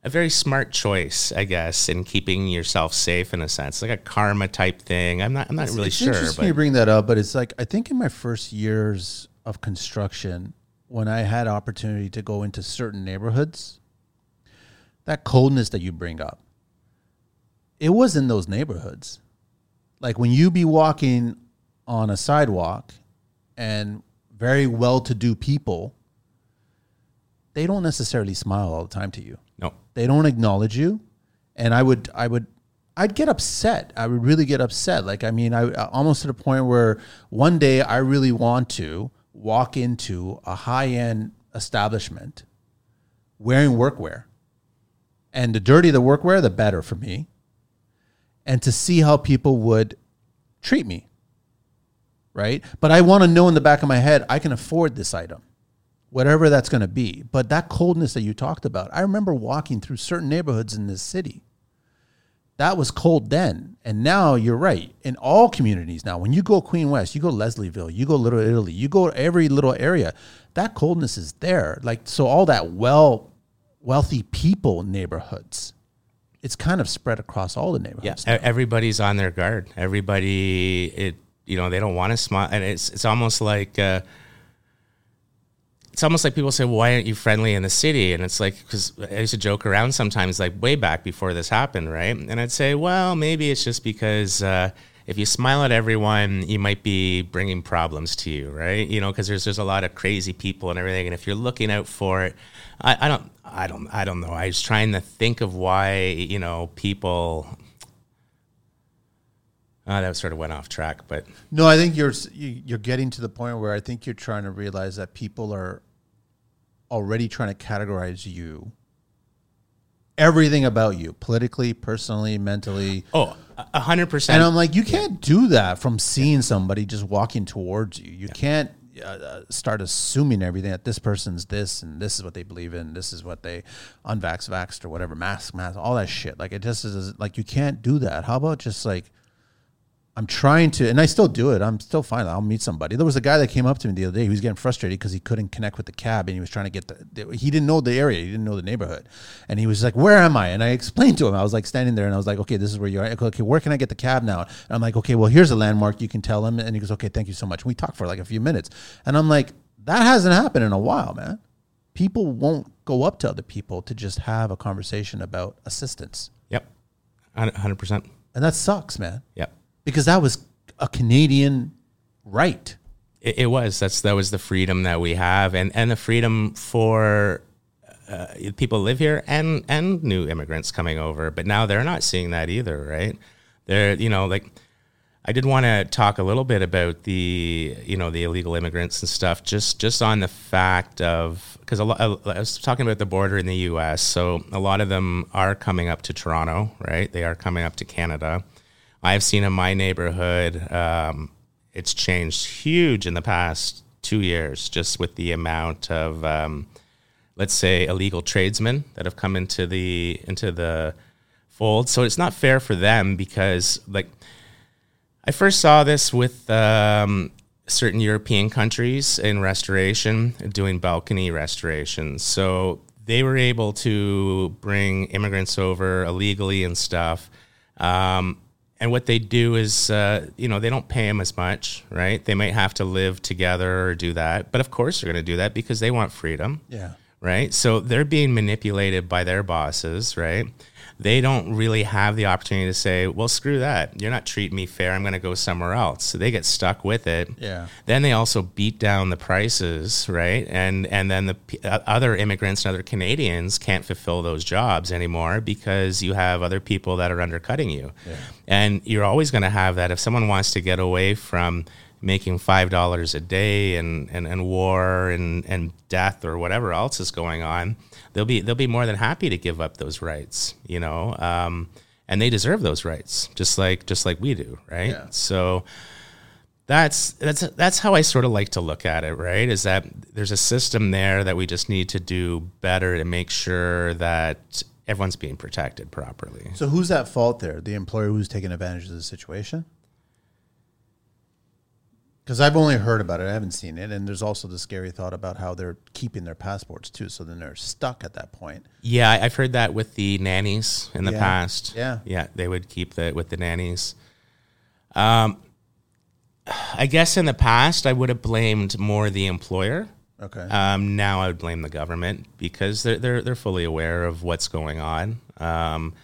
a very smart choice, I guess, in keeping yourself safe in a sense, like a karma type thing. I'm not, I'm not it's, really it's sure. Interesting but you bring that up, but it's like I think in my first years of construction, when I had opportunity to go into certain neighborhoods, that coldness that you bring up, it was in those neighborhoods. Like when you be walking on a sidewalk, and very well-to-do people they don't necessarily smile all the time to you. No. They don't acknowledge you, and I would I would I'd get upset. I would really get upset. Like I mean, I almost to the point where one day I really want to walk into a high end establishment wearing workwear, and the dirtier the workwear, the better for me, and to see how people would treat me. Right, but I want to know in the back of my head I can afford this item whatever that's going to be. But that coldness that you talked about, I remember walking through certain neighborhoods in this city. That was cold then. And now you're right. In all communities now, when you go Queen West, you go Leslieville, you go Little Italy, you go every little area, that coldness is there. Like so all that well wealthy people neighborhoods. It's kind of spread across all the neighborhoods. Yeah, everybody's on their guard. Everybody, it you know, they don't want to smile, and it's it's almost like uh, it's almost like people say, well, why aren't you friendly in the city? And it's like, because I used to joke around sometimes, like way back before this happened, right? And I'd say, well, maybe it's just because uh, if you smile at everyone, you might be bringing problems to you, right? You know, because there's there's a lot of crazy people and everything, and if you're looking out for it, I, I don't, I don't, I don't know. I was trying to think of why, you know, people. Uh, that sort of went off track, but no, I think you're you're getting to the point where I think you're trying to realize that people are already trying to categorize you everything about you politically personally mentally oh a hundred percent and i'm like you can't do that from seeing somebody just walking towards you you yeah. can't uh, uh, start assuming everything that this person's this and this is what they believe in this is what they unvax vaxxed or whatever mask mask all that shit. Like it just is like you can't do that. How about just like I'm trying to, and I still do it. I'm still fine. I'll meet somebody. There was a guy that came up to me the other day. He was getting frustrated because he couldn't connect with the cab, and he was trying to get the. He didn't know the area. He didn't know the neighborhood, and he was like, "Where am I?" And I (laughs) explained to him. I was like standing there, and I was like, "Okay, this is where you are. Okay, where can I get the cab now?" And I'm like, "Okay, well, here's a landmark. You can tell him." And he goes, "Okay, thank you so much." We talked for like a few minutes, and I'm like, "That hasn't happened in a while, man. People won't go up to other people to just have a conversation about assistance." Yep, hundred percent. And that sucks, man. Yep. Because that was a Canadian right. It, it, was. That's that was the freedom that we have, and and the freedom for uh, people live here and and new immigrants coming over. But now they're not seeing that either, right? They're you know like. I did want to talk a little bit about the you know the illegal immigrants and stuff, just just on the fact of because a lot I was talking about the border in the U.S. So a lot of them are coming up to Toronto, right? They are coming up to Canada. I've seen in my neighborhood, um, it's changed huge in the past two years, just with the amount of, um, let's say, illegal tradesmen that have come into the into the fold. So it's not fair for them because, like, I first saw this with um, certain European countries in restoration doing balcony restorations. So they were able to bring immigrants over illegally and stuff. Um, and what they do is, uh, you know, they don't pay them as much, right? They might have to live together or do that, but of course they're going to do that because they want freedom. Yeah. Right. So they're being manipulated by their bosses, right? They don't really have the opportunity to say, well, screw that. You're not treating me fair. I'm going to go somewhere else. So they get stuck with it. Yeah. Then they also beat down the prices, right? And and then the uh, other immigrants and other Canadians can't fulfill those jobs anymore because you have other people that are undercutting you. Yeah. And you're always going to have that if someone wants to get away from making five dollars a day and, and, and war and, and death or whatever else is going on they'll be they'll be more than happy to give up those rights, you know, um, and they deserve those rights just like just like we do, right? Yeah. So that's that's that's how I sort of like to look at it, right? Is that there's a system there that we just need to do better to make sure that everyone's being protected properly. So who's at fault there? The employer who's taking advantage of the situation? Because I've only heard about it, I haven't seen it, and there's also the scary thought about how they're keeping their passports too. So then they're stuck at that point. Yeah, I've heard that with the nannies in the yeah. past. Yeah, yeah, they would keep the with the nannies. Um, I guess in the past I would have blamed more the employer. Okay. Um, now I would blame the government because they're they're they're fully aware of what's going on. Um,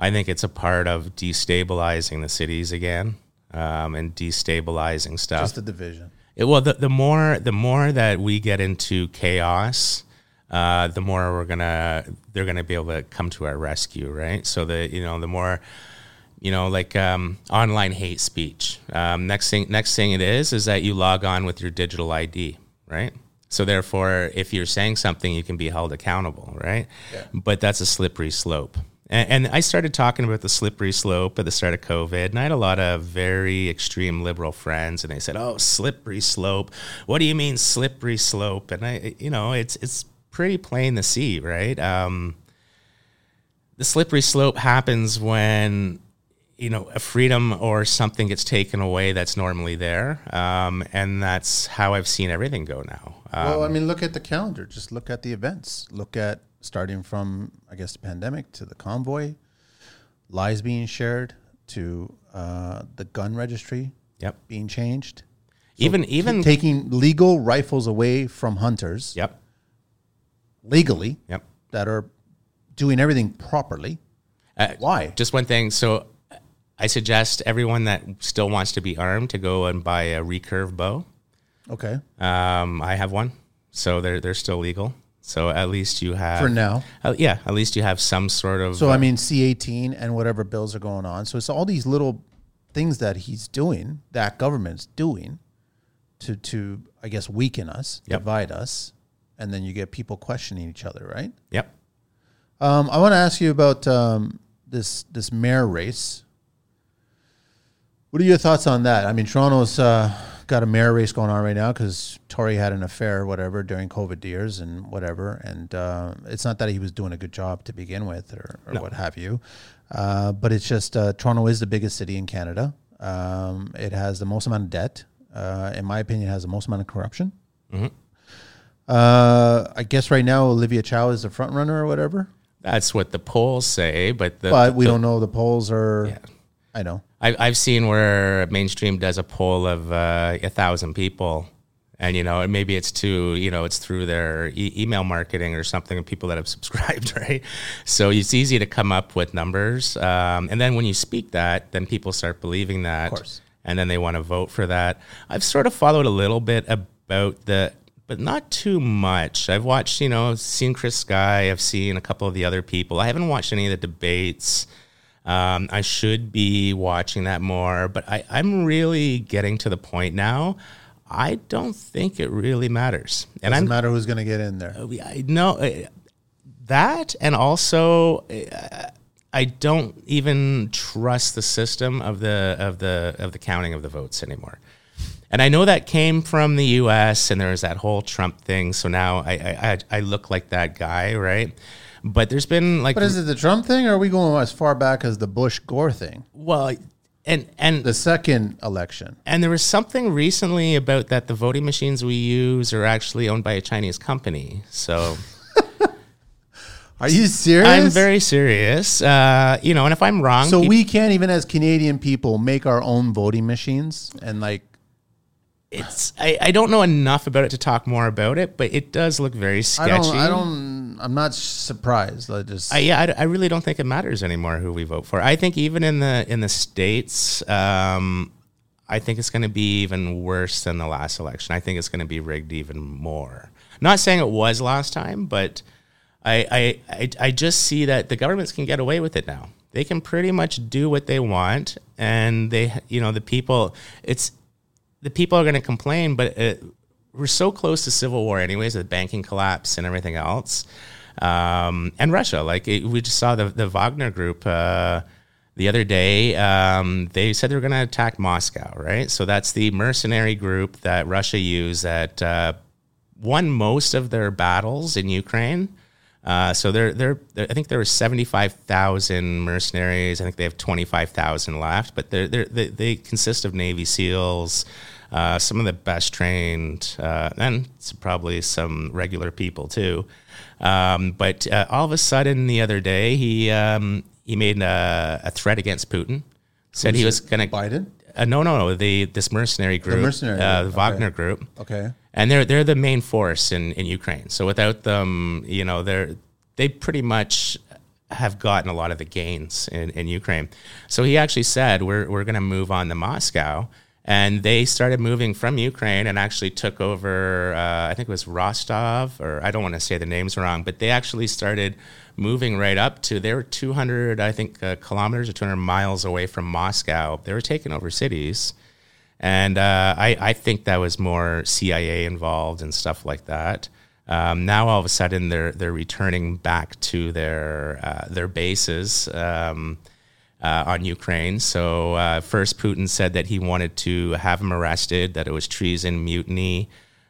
I think it's a part of destabilizing the cities again um, and destabilizing stuff. Just the division. It, well, the, the more the more that we get into chaos, uh, the more we're gonna they're gonna be able to come to our rescue, right? So the you know the more you know like um, online hate speech. Um, next thing next thing it is is that you log on with your digital ID, right? So therefore, if you're saying something, you can be held accountable, right? Yeah. But that's a slippery slope. And, and I started talking about the slippery slope at the start of COVID, and I had a lot of very extreme liberal friends, and they said, "Oh, slippery slope. What do you mean slippery slope?" And I, you know, it's it's pretty plain to see, right? Um, the slippery slope happens when you know a freedom or something gets taken away that's normally there, um, and that's how I've seen everything go now. Um, well, I mean, look at the calendar. Just look at the events. Look at starting from, I guess, the pandemic to the convoy, lies being shared to uh, the gun registry yep. being changed. even even taking legal rifles away from hunters yep legally yep. that are doing everything properly. Uh, Why? Just one thing. So I suggest everyone that still wants to be armed to go and buy a recurve bow. Okay. Um, I have one, so they're they're still legal. So at least you have For now. Uh, yeah, at least you have some sort of. So I mean, C eighteen and whatever bills are going on. So it's all these little things that he's doing, that government's doing, to to I guess weaken us, Yep. divide us, and then you get people questioning each other, right? yep. Um, I want to ask you about um, this this mayor race. What are your thoughts on that? I mean, Toronto's uh, got a mayor race going on right now because Tory had an affair, whatever, during COVID years and whatever. And uh, it's not that he was doing a good job to begin with or, or No. what have you, uh, but it's just uh, Toronto is the biggest city in Canada. Um, it has the most amount of debt. Uh, in my opinion, it has the most amount of corruption. Mhm. Uh, I guess right now Olivia Chow is the front runner or whatever. That's what the polls say, but the, but we the- don't know the polls are. Yeah. I know. I, I've seen where mainstream does a poll of uh, a thousand people, and you know, and maybe it's to you know, it's through their e- email marketing or something of people that have (laughs) subscribed, right? So it's easy to come up with numbers, um, and then when you speak that, then people start believing that, course. and then they want to vote for that. I've sort of followed a little bit about the. But not too much. I've watched, you know, seen Chris Sky. I've seen a couple of the other people. I haven't watched any of the debates. Um, I should be watching that more, but I, I'm really getting to the point now. I don't think it really matters, and Doesn't I'm matter who's going to get in there. I know uh, that, and also uh, I don't even trust the system of the of the of the counting of the votes anymore. And I know that came from the U.S. and there was that whole Trump thing. So now I, I- I look like that guy, right? But there's been like But is it the Trump thing, or are we going as far back as the Bush Gore thing, well, and and the second election? And there was something recently about that the voting machines we use are actually owned by a Chinese company. So (laughs) Are you serious? I'm very serious. Uh, you know, and if I'm wrong, So peop- we can't even, as Canadian people, make our own voting machines and like. It's I, I don't know enough about it to talk more about it, but it does look very I sketchy. don't. I don't. I'm not surprised. I just. I, yeah, I, I really don't think it matters anymore who we vote for. I think even in the in the states, um, I think it's going to be even worse than the last election. I think it's going to be rigged even more. Not saying it was last time, but I, I I I just see that the governments can get away with it now. They can pretty much do what they want, and they you know the people. It's the people are going to complain, but it, we're so close to civil war, anyways, with banking collapse and everything else, um, and Russia. Like it, we just saw the the Wagner group uh, the other day. Um, they said they were going to attack Moscow, right? So that's the mercenary group that Russia used that uh, won most of their battles in Ukraine. Uh, so they're, they're, I think there were 75,000 mercenaries. I think they have 25,000 left, but they're, they're, they, they consist of Navy SEALs, uh, some of the best trained, uh, and probably some regular people too. Um, but uh, all of a sudden, the other day, he, um, he made a, a threat against Putin, said he was going to. Biden. Uh, no, no, no. The this mercenary group, the mercenary uh, group, the Wagner group, Okay. And they're they're the main force in, in Ukraine. So without them, you know, they're they pretty much have gotten a lot of the gains in, in Ukraine. So he actually said we're we're going to move on to Moscow, and they started moving from Ukraine and actually took over. Uh, I think it was Rostov, or I don't want to say the names wrong, but they actually started moving right up to. They were 200, I think, uh, kilometers or 200 miles away from Moscow. They were taking over cities, and uh, I, I think that was more CIA involved and stuff like that. Um, now all of a sudden they're they're returning back to their uh, their bases. Um, uh, on Ukraine. So uh, first, Putin said that he wanted to have him arrested, that it was treason, mutiny,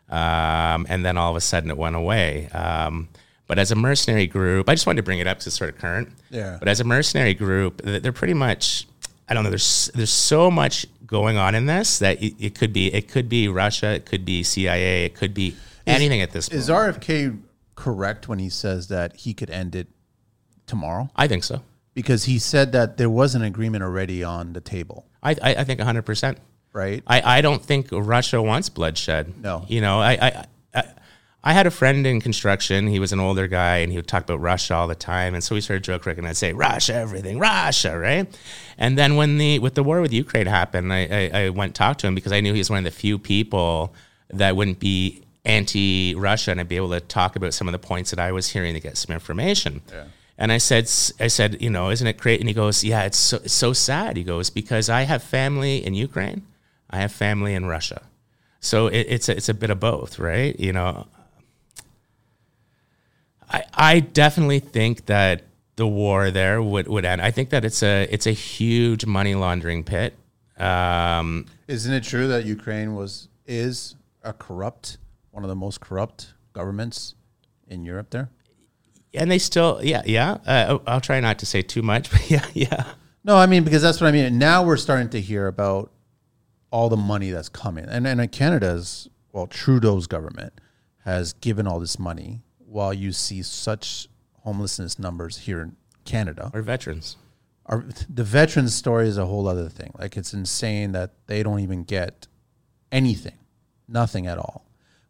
um, and then all of a sudden it went away. Um, but as a mercenary group, I just wanted to bring it up because it's sort of current. Yeah. But as a mercenary group, they're pretty much. I don't know. There's there's so much going on in this that it, it could be it could be Russia, it could be CIA, it could be anything at this point. Is RFK correct when he says that he could end it tomorrow? I think so. Because he said that there was an agreement already on the table, I I, I think 100. percent right? I, I don't think Russia wants bloodshed. No. You know, I, I, I, had a friend in construction. He was an older guy and he would talk about Russia all the time. And so we started joking and I'd say, Russia, everything, Russia, right? And then when the, with the war with Ukraine happened, I, I, I went talk to him because I knew he was one of the few people that wouldn't be anti Russia and I'd be able to talk about some of the points that I was hearing to get some information. Yeah. And I said, I said, you know, isn't it great? And he goes, yeah, it's so, it's so sad. He goes, because I have family in Ukraine, I have family in Russia. So it, it's a, it's a bit of both, right? You know, I I definitely think that the war there would, would end. I think that it's a it's a huge money laundering pit. Um, Isn't it true that Ukraine was is a corrupt, one of the most corrupt governments in Europe? There. and they still, yeah, yeah. Uh, I'll try not to say too much, (laughs) but yeah, yeah. No, I mean because that's what I mean. Now we're starting to hear about all the money that's coming, and and Canada's well, Trudeau's government has given all this money, while you see such homelessness numbers here in Canada. Or veterans. The veterans story is a whole other thing. Like it's insane that they don't even get anything, nothing at all,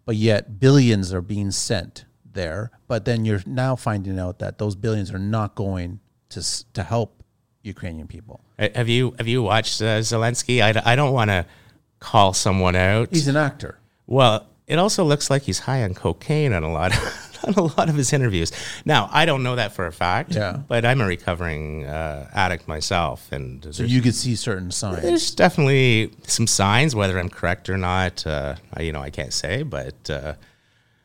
but yet billions are being sent there. But then you're now finding out that those billions are not going to to help Ukrainian people. Uh, Have you have you watched uh, Zelensky? I don't want to call someone out. He's an actor. Well, it also looks like he's high on cocaine on a lot (laughs) on a lot of his interviews. Now, I don't know that for a fact. Yeah. But I'm a recovering uh, addict myself, and So you could see certain signs. there's definitely some signs. Whether I'm correct or not, uh, you know, I can't say. But uh,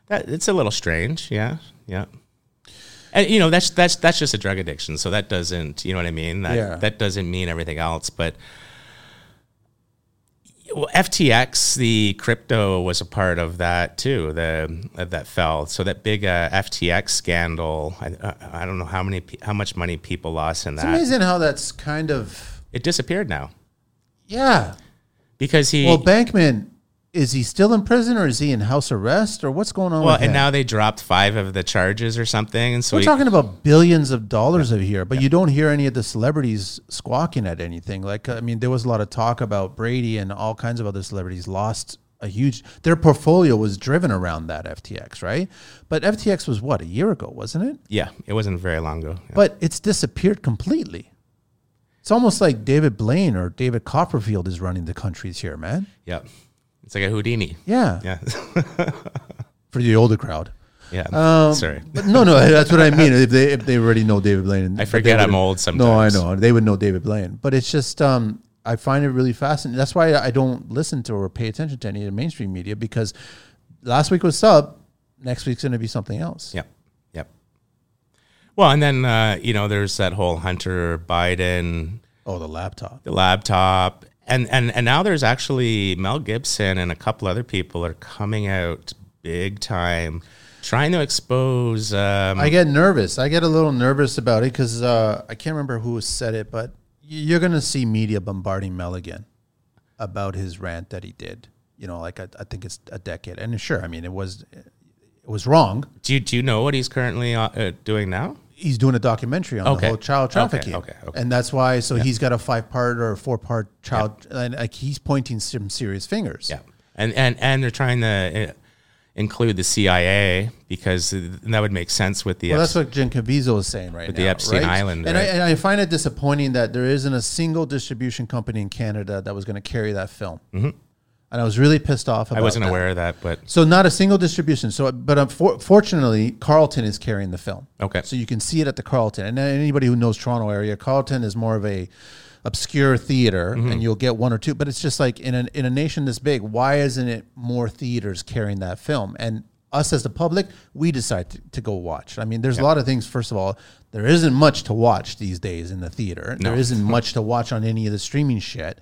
that it's a little strange. Yeah, yeah. And you know, that's that's that's just a drug addiction. So that doesn't, you know what I mean? That Yeah. that doesn't mean everything else. But well, FTX, the crypto was a part of that too. The uh, that fell. So that big uh, FTX scandal. I, I, I don't know how many how much money people lost in that. It's amazing how that's kind of It disappeared now yeah. because he. Well, Bankman is he still in prison or is he in house arrest or what's going on? well, and now they dropped five of the charges or something, and so We're he, talking about billions of dollars of here, but you don't hear any of the celebrities squawking at anything. Like, I mean, there was a lot of talk about Brady and all kinds of other celebrities lost a huge. Their portfolio was driven around that FTX, right? But FTX was what a year ago, wasn't it? yeah, it wasn't very long ago. Yeah. But it's disappeared completely. It's almost like David Blaine or David Copperfield is running the countries here, man. yeah, it's like a Houdini. Yeah, Yeah, (laughs) for the older crowd. yeah. Um, Sorry. But no, no, (laughs) that's what I mean. If they if they already know David Blaine, I forget I'm old No, I know they would know David Blaine, but it's just um, I find it really fascinating. That's why I don't listen to or pay attention to any of the mainstream media because last week was sub, next week's going to be something else. Yep. Yep. Well, and then uh, you know, there's that whole Hunter Biden, Oh, the laptop. the laptop, and and and now there's actually Mel Gibson and a couple other people are coming out big time, trying to expose. Um, I get nervous. I get a little nervous about it because uh, I can't remember who said it, but you're going to see media bombarding Mel again about his rant that he did. You know, like I, I think it's a decade, and sure, I mean it was it was wrong. do you, do you know what he's currently uh, doing now? He's doing a documentary on Okay. the whole child trafficking. okay, okay. And that's why so he's got a five part or four part child and like he's pointing some serious fingers. Yeah, and and and they're trying to. uh, include the CIA because that would make sense with the. Well, that's what Jim Caviezel is saying right With now. the Epstein right? Island, and, I, and I find it disappointing that there isn't a single distribution company in Canada that was going to carry that film. Mm-hmm. And I was really pissed off. about I wasn't that. aware of that, but So not a single distribution. So, but um, fortunately, Carlton is carrying the film. Okay. So you can see it at the Carlton, and anybody who knows Toronto area, Carlton is more of a obscure theater, mm-hmm. and you'll get one or two. But it's just like in a in a nation this big, why isn't it more theaters carrying that film? And us as the public, we decide to, to go watch. I mean, there's a lot of things. First of all, there isn't much to watch these days in the theater. There isn't (laughs) much to watch on any of the streaming shit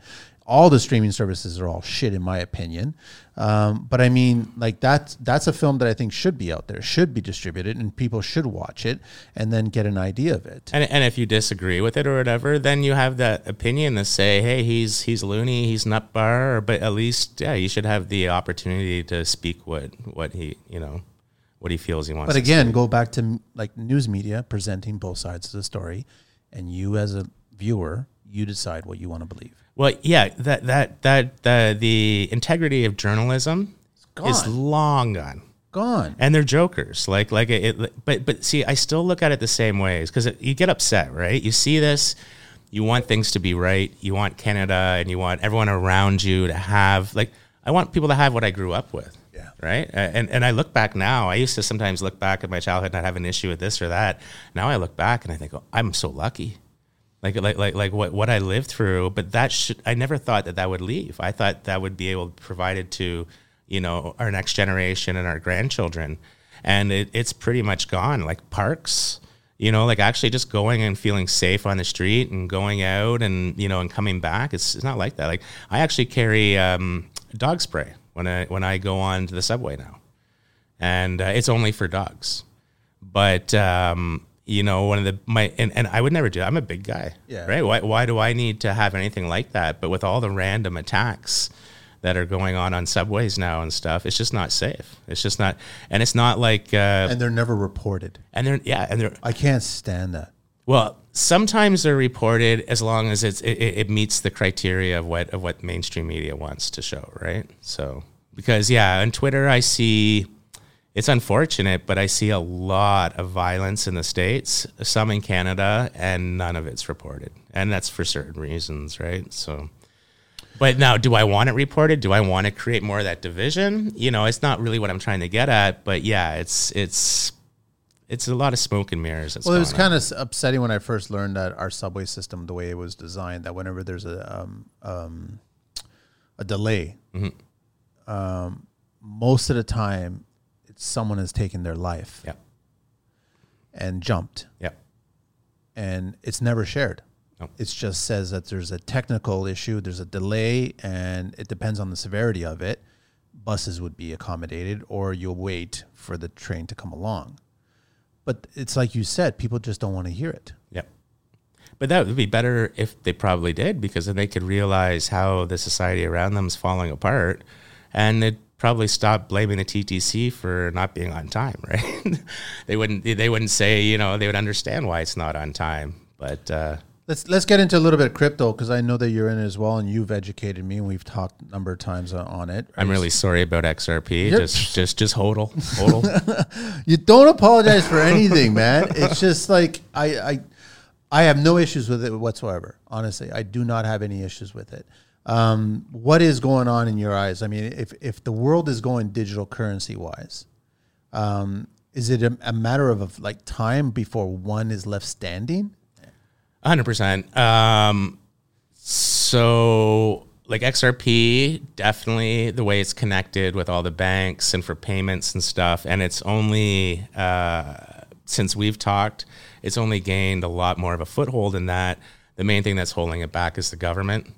all the streaming services are all shit in my opinion. Um, but i mean like that's that's a film that i think should be out there should be distributed and people should watch it and then get an idea of it. And and if you disagree with it or whatever, then you have that opinion to say, hey, he's he's loony, he's nut bar, but at least yeah, you should have the opportunity to speak what what he you know what he feels he wants. but again go back to like news media presenting both sides of the story and you as a viewer you decide what you want to believe Well, yeah, that that that the the integrity of journalism is long gone, gone and they're jokers. Like like it, it but but see, I still look at it the same ways because you get upset, right? You see this, you want things to be right, you want Canada, and you want everyone around you to have like I want people to have what I grew up with. Yeah. Right. And and I look back now. I used to sometimes look back at my childhood and I'd have an issue with this or that. Now I look back and I think, oh, I'm so lucky like like like like what what I lived through. But that should I never thought that that would leave. I thought that would be able to provide it to you know our next generation and our grandchildren, and it, it's pretty much gone. Like parks. You know, like actually just going and feeling safe on the street and going out and you know and coming back. It's, it's not like that. Like I actually carry um, dog spray when I when I go on to the subway now, and uh, it's only for dogs. But um, you know, one of the my and, and I would never do. That. I'm a big guy, Yeah. right? Why why do I need to have anything like that? But with all the random attacks that are going on on subways now and stuff, it's just not safe. It's just not, and it's not like, uh, and they're never reported and they're yeah, and they're i can't stand that well, sometimes they're reported as long as it's it, it it meets the criteria of what of what mainstream media wants to show, right? So because yeah, on Twitter I see it's unfortunate, but I see a lot of violence in the states, some in Canada, and none of it's reported, and that's for certain reasons, right? So. But now, do I want it reported? Do I want to create more of that division? You know, it's not really what I'm trying to get at. But yeah, it's it's it's a lot of smoke and mirrors. Well, it was going on. kind of upsetting when I first learned that our subway system, the way it was designed, that whenever there's a um, um, a delay, um, most of the time, someone has taken their life Yep. and jumped, Yep. and it's never shared. No. It just says that there's a technical issue, there's a delay, and it depends on the severity of it. Buses would be accommodated, or you'll wait for the train to come along. But it's like you said, people just don't want to hear it. Yep. But that would be better if they probably did, because then they could realize how the society around them is falling apart, and they'd probably stop blaming the TTC for not being on time, (laughs) right? they wouldn't. They wouldn't say, you know, they would understand why it's not on time. But uh, Let's let's get into a little bit of crypto because I know that you're in it as well, and you've educated me, and we've talked a number of times on- it. I'm really sorry about XRP. Just, (laughs) just, just hodl, hodl. (laughs) You don't apologize for anything, man. It's just like I, I, I have no issues with it whatsoever. Honestly, I do not have any issues with it. Um, what is going on in your eyes? I mean, if if the world is going digital currency wise, um, is it a, a matter of, of like time before one is left standing? hundred percent. Um, so like XRP, definitely the way it's connected with all the banks and for payments and stuff, and it's only uh, since we've talked, it's only gained a lot more of a foothold in that. The main thing that's holding it back is the government.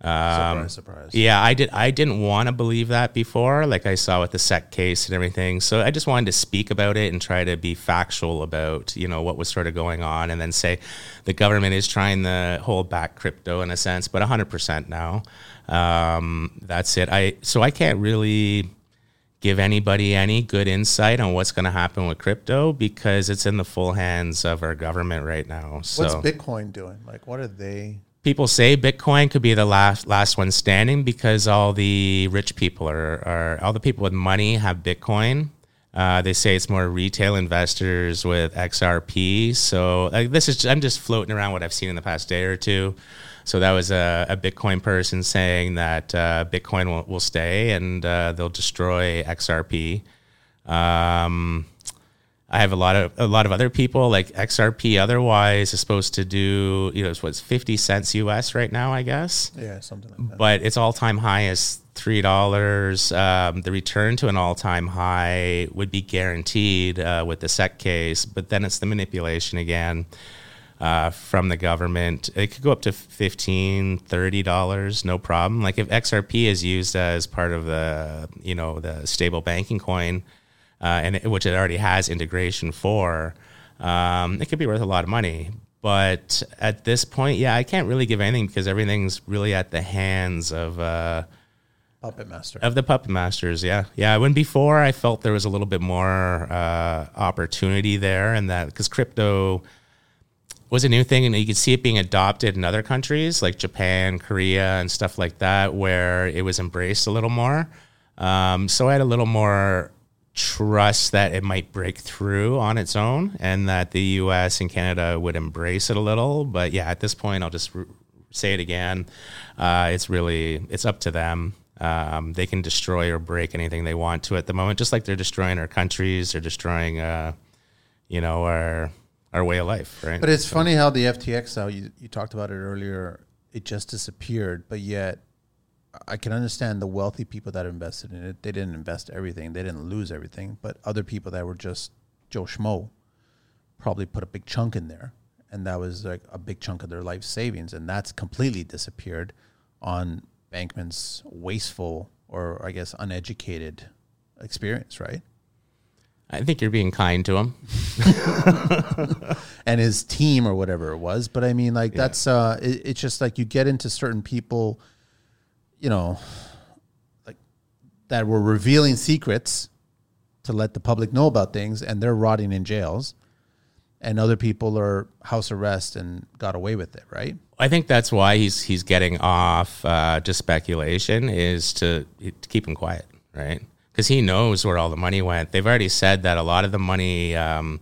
Surprise, surprise. Yeah, I did. I didn't want to believe that before, like I saw with the SEC case and everything. So I just wanted to speak about it and try to be factual about you know what was sort of going on, and then say the government is trying to hold back crypto in a sense, but 100 percent now. Um, that's it. I so I can't really give anybody any good insight on what's going to happen with crypto because it's in the full hands of our government right now. So What's Bitcoin doing? Like, what are they? People say Bitcoin could be the last last one standing because all the rich people are, are all the people with money have Bitcoin. Uh, they say it's more retail investors with XRP. So like, this is I'm just floating around what I've seen in the past day or two. So that was a, a Bitcoin person saying that uh, Bitcoin will, will stay and uh, they'll destroy XRP. Um, I have a lot of a lot of other people like XRP. Otherwise, is supposed to do you know it's what's fifty cents US right now, I guess. Yeah, something like that. But its all time high is three dollars. Um, the return to an all time high would be guaranteed uh, with the SEC case, but then it's the manipulation again. Uh, from the government, it could go up to 15 30 dollars, no problem. Like if XRP is used as part of the, you know, the stable banking coin, uh, and it, which it already has integration for, um, it could be worth a lot of money. But at this point, yeah, I can't really give anything because everything's really at the hands of uh, Puppet Master. of the puppet masters. Yeah, yeah. When before I felt there was a little bit more uh, opportunity there, and that because crypto was a new thing, and you could see it being adopted in other countries like Japan, Korea, and stuff like that, where it was embraced a little more. Um, so I had a little more trust that it might break through on its own, and that the U.S. and Canada would embrace it a little. But yeah, at this point, I'll just re- say it again. Uh, it's really it's up to them. Um, they can destroy or break anything they want to at the moment, just like they're destroying our countries, they're destroying, uh, you know, our our way of life, right? But it's funny how the FTX, how you, you talked about it earlier, it just disappeared, but yet I can understand the wealthy people that invested in it. They didn't invest everything, they didn't lose everything, but other people that were just Joe Schmo probably put a big chunk in there. And that was like a big chunk of their life savings. And that's completely disappeared on Bankman's wasteful or I guess uneducated experience, right? I think you're being kind to him. (laughs) and his team or whatever it was. But I mean, like that's uh, it, it's just like you get into certain people, you know, like that were revealing secrets to let the public know about things, and they're rotting in jails, and other people are house arrest and got away with it, right? I think that's why he's he's getting off uh, just speculation is to, to keep him quiet, right? Because he knows where all the money went. They've already said that a lot of the money um,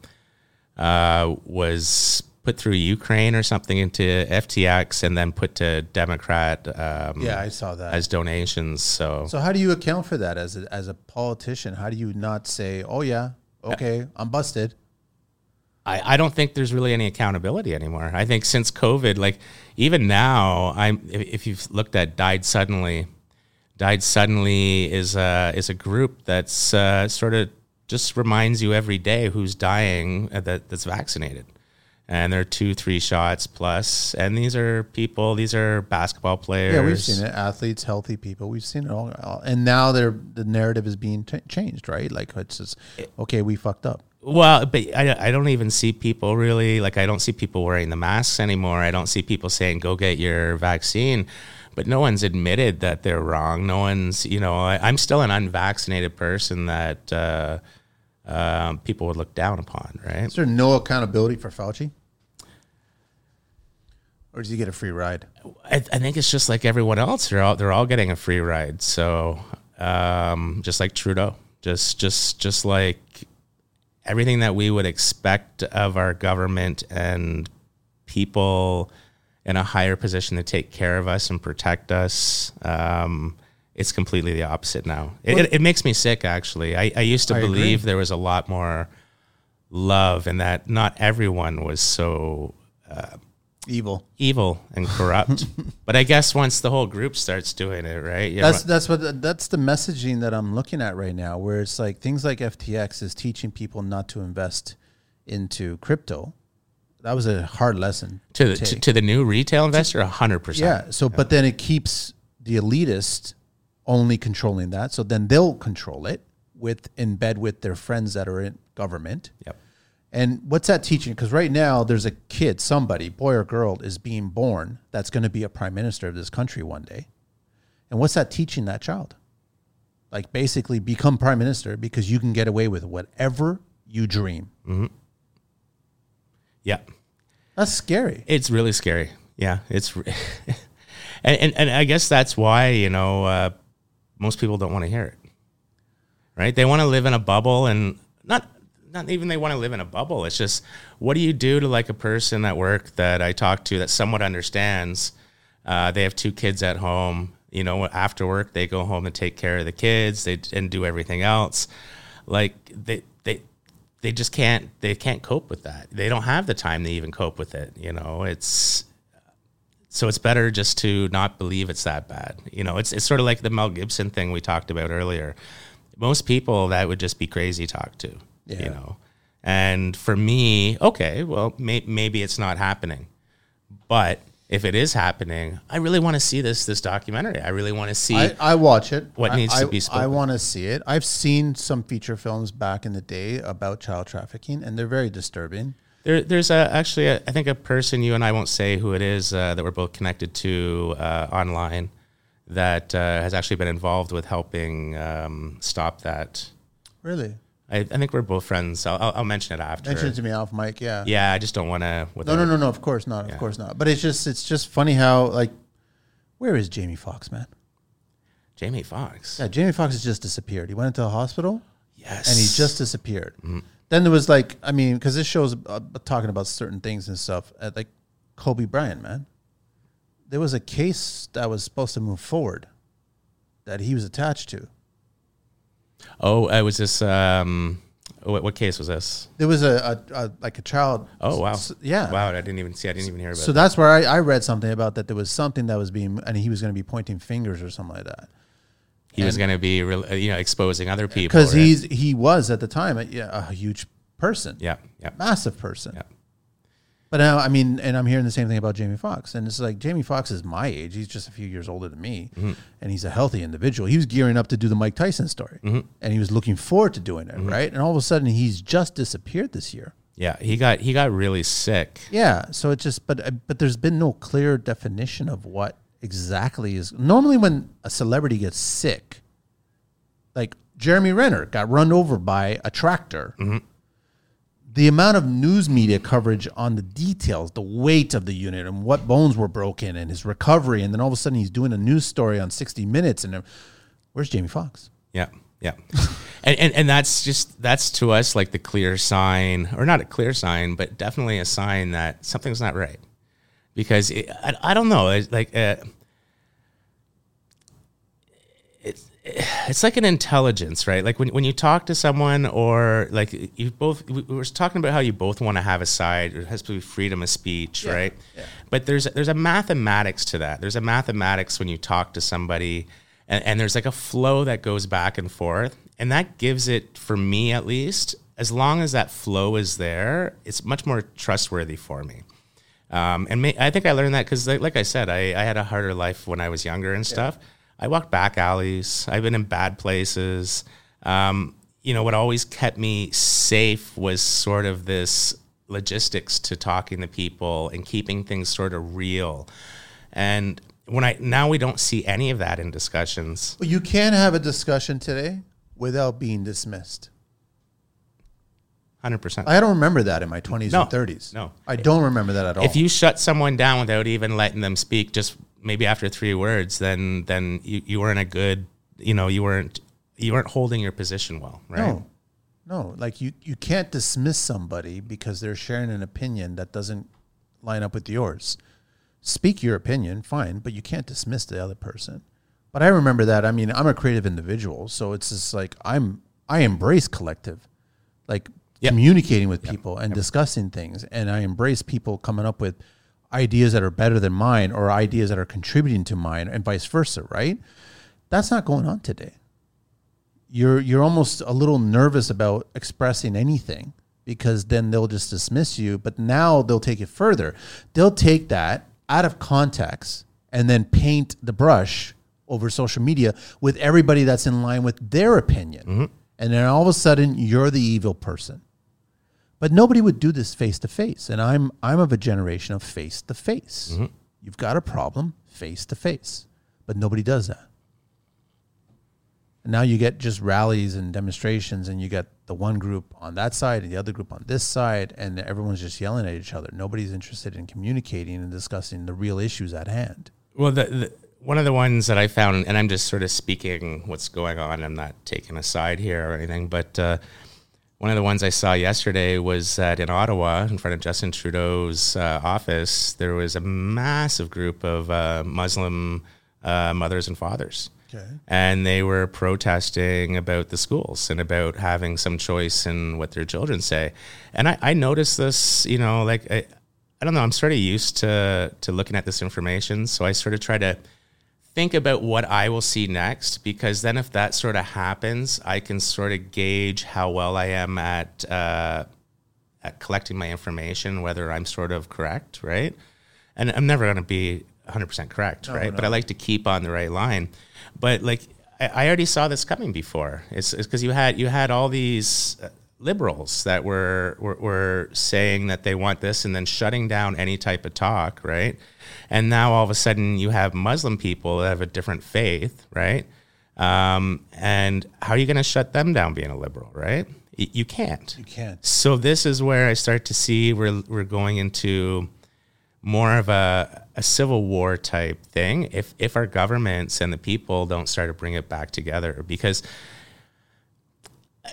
uh, was put through Ukraine or something into FTX and then put to Democrat um, Yeah, I saw that. as donations. So, so how do you account for that as a, as a politician? How do you not say, "Oh yeah, okay, I'm busted"? I, I don't think there's really any accountability anymore. I think since COVID, like even now, I'm if, if you've looked at died suddenly, died suddenly is a is a group that's uh, sort of just reminds you every day who's dying uh, that that's vaccinated, and they're two three shots plus, and these are people, these are basketball players. Yeah, we've seen it. Athletes, healthy people. We've seen it all. all- And now they're, the narrative is being t- changed, right? Like it's just, okay, we fucked up. Well, but I, I don't even see people really like I don't see people wearing the masks anymore. I don't see people saying go get your vaccine, but no one's admitted that they're wrong. No one's you know I, I'm still an unvaccinated person that uh, um, people would look down upon, right? Is there no accountability for Fauci? Or does he get a free ride? I, I think it's just like everyone else. They're all they're all getting a free ride. So um, just like Trudeau, just just just like everything that we would expect of our government and people in a higher position to take care of us and protect us. Um, it's completely the opposite now. It, it, it makes me sick, actually. I, I used to I agree. believe there was a lot more love and that not everyone was so uh, Evil. evil and corrupt. (laughs) but I guess once the whole group starts doing it, right? Yeah, That's that's what that's the messaging that I'm looking at right now, where it's like things like FTX is teaching people not to invest into crypto. That was a hard lesson to, the, take. to, to the new retail investor, hundred percent. Yeah. So, but then it keeps the elitist only controlling that. So then they'll control it with in bed with their friends that are in government. Yep. And what's that teaching? Because right now there's a kid, somebody, boy or girl, is being born that's going to be a prime minister of this country one day. And what's that teaching that child? Like basically become prime minister because you can get away with whatever you dream. Yeah, That's scary. it's really scary. Yeah, it's, (laughs) and, and and I guess that's why you know uh, most people don't want to hear it, right? They want to live in a bubble, and not not even they want to live in a bubble. It's just what do you do to like a person at work that I talk to that somewhat understands? Uh, they have two kids at home. You know, after work they go home and take care of the kids. They and do everything else. Like they they they just can't they can't cope with that. They don't have the time to even cope with it. You know, it's so it's better just to not believe it's that bad. You know, it's it's sort of like the Mel Gibson thing we talked about earlier. Most people that would just be crazy talk to. Yeah. You know, and for me, okay, well, may, maybe it's not happening, but if it is happening, I really want to see this this documentary. I really want to see. I, I watch it. What I- needs to be spoken. I want to see it. I've seen some feature films back in the day about child trafficking, and they're very disturbing. There, there's a, actually, a, I think, a person you and I won't say who it is uh, that we're both connected to uh, online that uh, has actually been involved with helping um, stop that. Really? I, I think we're both friends. I'll, I'll, I'll mention it after. Mention it to me off mic. Yeah. yeah, I just don't want to. No, no, no, no. Of course not. Of course not. But it's just, it's just funny how like, where is Jamie Foxx, man? Jamie Foxx. Yeah, Jamie Foxx has just disappeared. He went into a hospital. Yes. and he just disappeared. Then there was like, I mean, because this show's uh, talking about certain things and stuff, uh, like Kobe Bryant, man. There was a case that was supposed to move forward that he was attached to. Oh, uh, was this? Um, what, what case was this? There was a, a, a like a child. Oh wow. s- yeah. Wow, I didn't even see. I didn't even hear about. It. So it. that's where I, I read something about that. There was something that was being, and he was going to be pointing fingers or something like that. He was going to be, real- uh, you know, exposing other people. Because right? he's he was at the time a, a huge person, Yeah, yeah, massive person. yeah. But now, I mean, and I'm hearing the same thing about Jamie Foxx, and it's like Jamie Foxx is my age; he's just a few years older than me, Mm-hmm. and he's a healthy individual. He was gearing up to do the Mike Tyson story, Mm-hmm. and he was looking forward to doing it, right? And all of a sudden, he's just disappeared this year. Yeah, he got he got really sick. Yeah, so it just, but uh, but there's been no clear definition of what exactly is. Normally, when a celebrity gets sick, like Jeremy Renner got run over by a tractor. The amount of news media coverage on the details, the weight of the unit, and what bones were broken, and his recovery, and then all of a sudden he's doing a news story on 60 Minutes, and uh, where's Jamie Foxx? Yeah, yeah, (laughs) and, and and that's just that's to us like the clear sign, or not a clear sign, but definitely a sign that something's not right. Because it, I, I don't know, it's like uh, it's like an intelligence, right? Like when when you talk to someone, or like you both we we were talking about how you both want to have a side. It has to be freedom of speech, right? Yeah. But there's there's a mathematics to that. There's a mathematics when you talk to somebody and, and there's like a flow that goes back and forth and that gives it for me at least as long as that flow is there it's much more trustworthy for me um, and may, i think i learned that because like, like i said I, I had a harder life when i was younger and stuff i walked back alleys i've been in bad places um, you know what always kept me safe was sort of this logistics to talking to people and keeping things sort of real and when I now we don't see any of that in discussions. Well, you can have a discussion today without being dismissed. Hundred percent. I don't remember that in my 20s No, and 30s. no. I don't remember that at all. If you shut someone down without even letting them speak, just maybe after three words, then then you, you weren't a good, you know, you weren't you weren't holding your position well, right? No, no. Like you, you can't dismiss somebody because they're sharing an opinion that doesn't line up with yours. Speak your opinion, fine, but you can't dismiss the other person. But I remember that. I mean, I'm a creative individual, so it's just like I'm. I embrace collective, like Yep. communicating with people and discussing things, and I embrace people coming up with ideas that are better than mine or ideas that are contributing to mine, and vice versa. Right? That's not going on today you're you're almost a little nervous about expressing anything because then they'll just dismiss you but now they'll take it further they'll take that out of context and then paint the brush over social media with everybody that's in line with their opinion mm-hmm. and then all of a sudden you're the evil person but nobody would do this face to face and i'm i'm of a generation of face to face you've got a problem face to face but nobody does that And now you get just rallies and demonstrations, and you get the one group on that side and the other group on this side, and everyone's just yelling at each other. Nobody's interested in communicating and discussing the real issues at hand. Well, the, the one of the ones that I found, and I'm just sort of speaking what's going on. I'm not taking a side here or anything, but uh, one of the ones I saw yesterday was that in Ottawa, in front of Justin Trudeau's uh, office, there was a massive group of uh, Muslim uh, mothers and fathers. Okay. And they were protesting about the schools and about having some choice in what their children say. And I, I noticed this, you know, like I, I don't know, I'm sort of used to to looking at this information, so I sort of try to think about what I will see next because then if that sort of happens, I can sort of gauge how well I am at uh, at collecting my information, whether I'm sort of correct, right? And I'm never going to be 100% correct, no, right? No. But I like to keep on the right line. But like I, I already saw this coming before. It's because you had you had all these uh, liberals that were, were, were saying that they want this and then shutting down any type of talk, right? And now all of a sudden you have Muslim people that have a different faith, right? Um, and how are you going to shut them down being a liberal, right? Y- you can't. You can't. So this is where I start to see we're we're going into more of a, a civil war type thing if if our governments and the people don't start to bring it back together because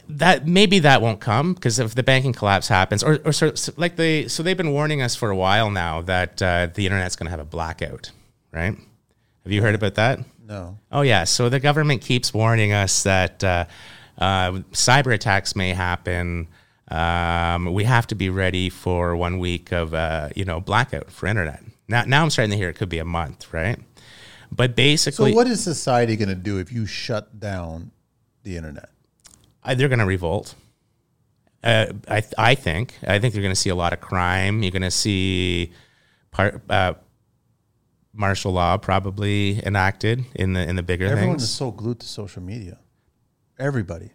that maybe that won't come because if the banking collapse happens, or, or so, so, like they so they've been warning us for a while now that uh, the internet's going to have a blackout, right? Have you heard about that? No. Oh yeah. So the government keeps warning us that uh, uh, cyber attacks may happen. Um, we have to be ready for one week of uh, you know blackout for internet. Now, now I'm starting to hear it could be a month, right? But basically, so what is society going to do if you shut down the internet? I, they're going to revolt. Uh, I I think I think you're going to see a lot of crime. You're going to see part uh, martial law probably enacted in the in the bigger Everyone things. is so glued to social media. Everybody.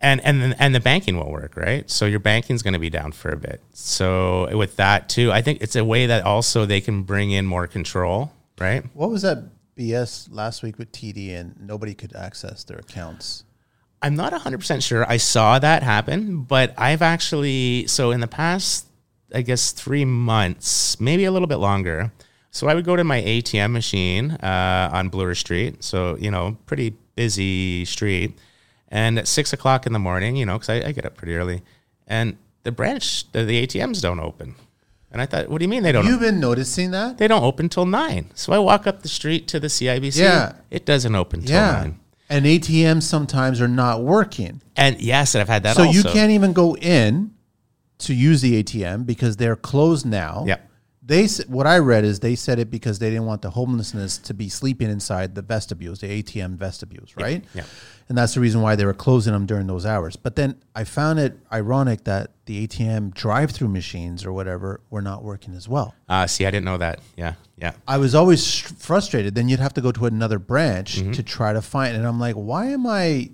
And and and the banking won't work, right? So your banking's going to be down for a bit. So with that too, I think it's a way that also they can bring in more control, right? What was that BS last week with TD and nobody could access their accounts? I'm not 100% sure I saw that happen, but I've actually, so in the past, I guess, three months, maybe a little bit longer. So I would go to my ATM machine uh, on Bloor Street. So, you know, pretty busy street. And at six o'clock in the morning, you know, because I, I, get up pretty early, and the branch, the, the, ATMs don't open. And I thought, what do you mean they don't? You've open? been noticing that? They don't open till nine. So I walk up the street to the CIBC. Yeah. It doesn't open till yeah. nine. And ATMs sometimes are not working. And yes, and I've had that. So also. you can't even go in to use the ATM because they're closed now. Yeah. They what I read is they said it because they didn't want the homelessness to be sleeping inside the vestibules, the ATM vestibules, right? Yeah. And that's the reason why they were closing them during those hours. But then I found it ironic that the ATM drive-through machines or whatever were not working as well. Uh, see, I didn't know that. Yeah, yeah. I was always frustrated. Then you'd have to go to another branch mm-hmm. to try to find, it. and I'm like, why am I?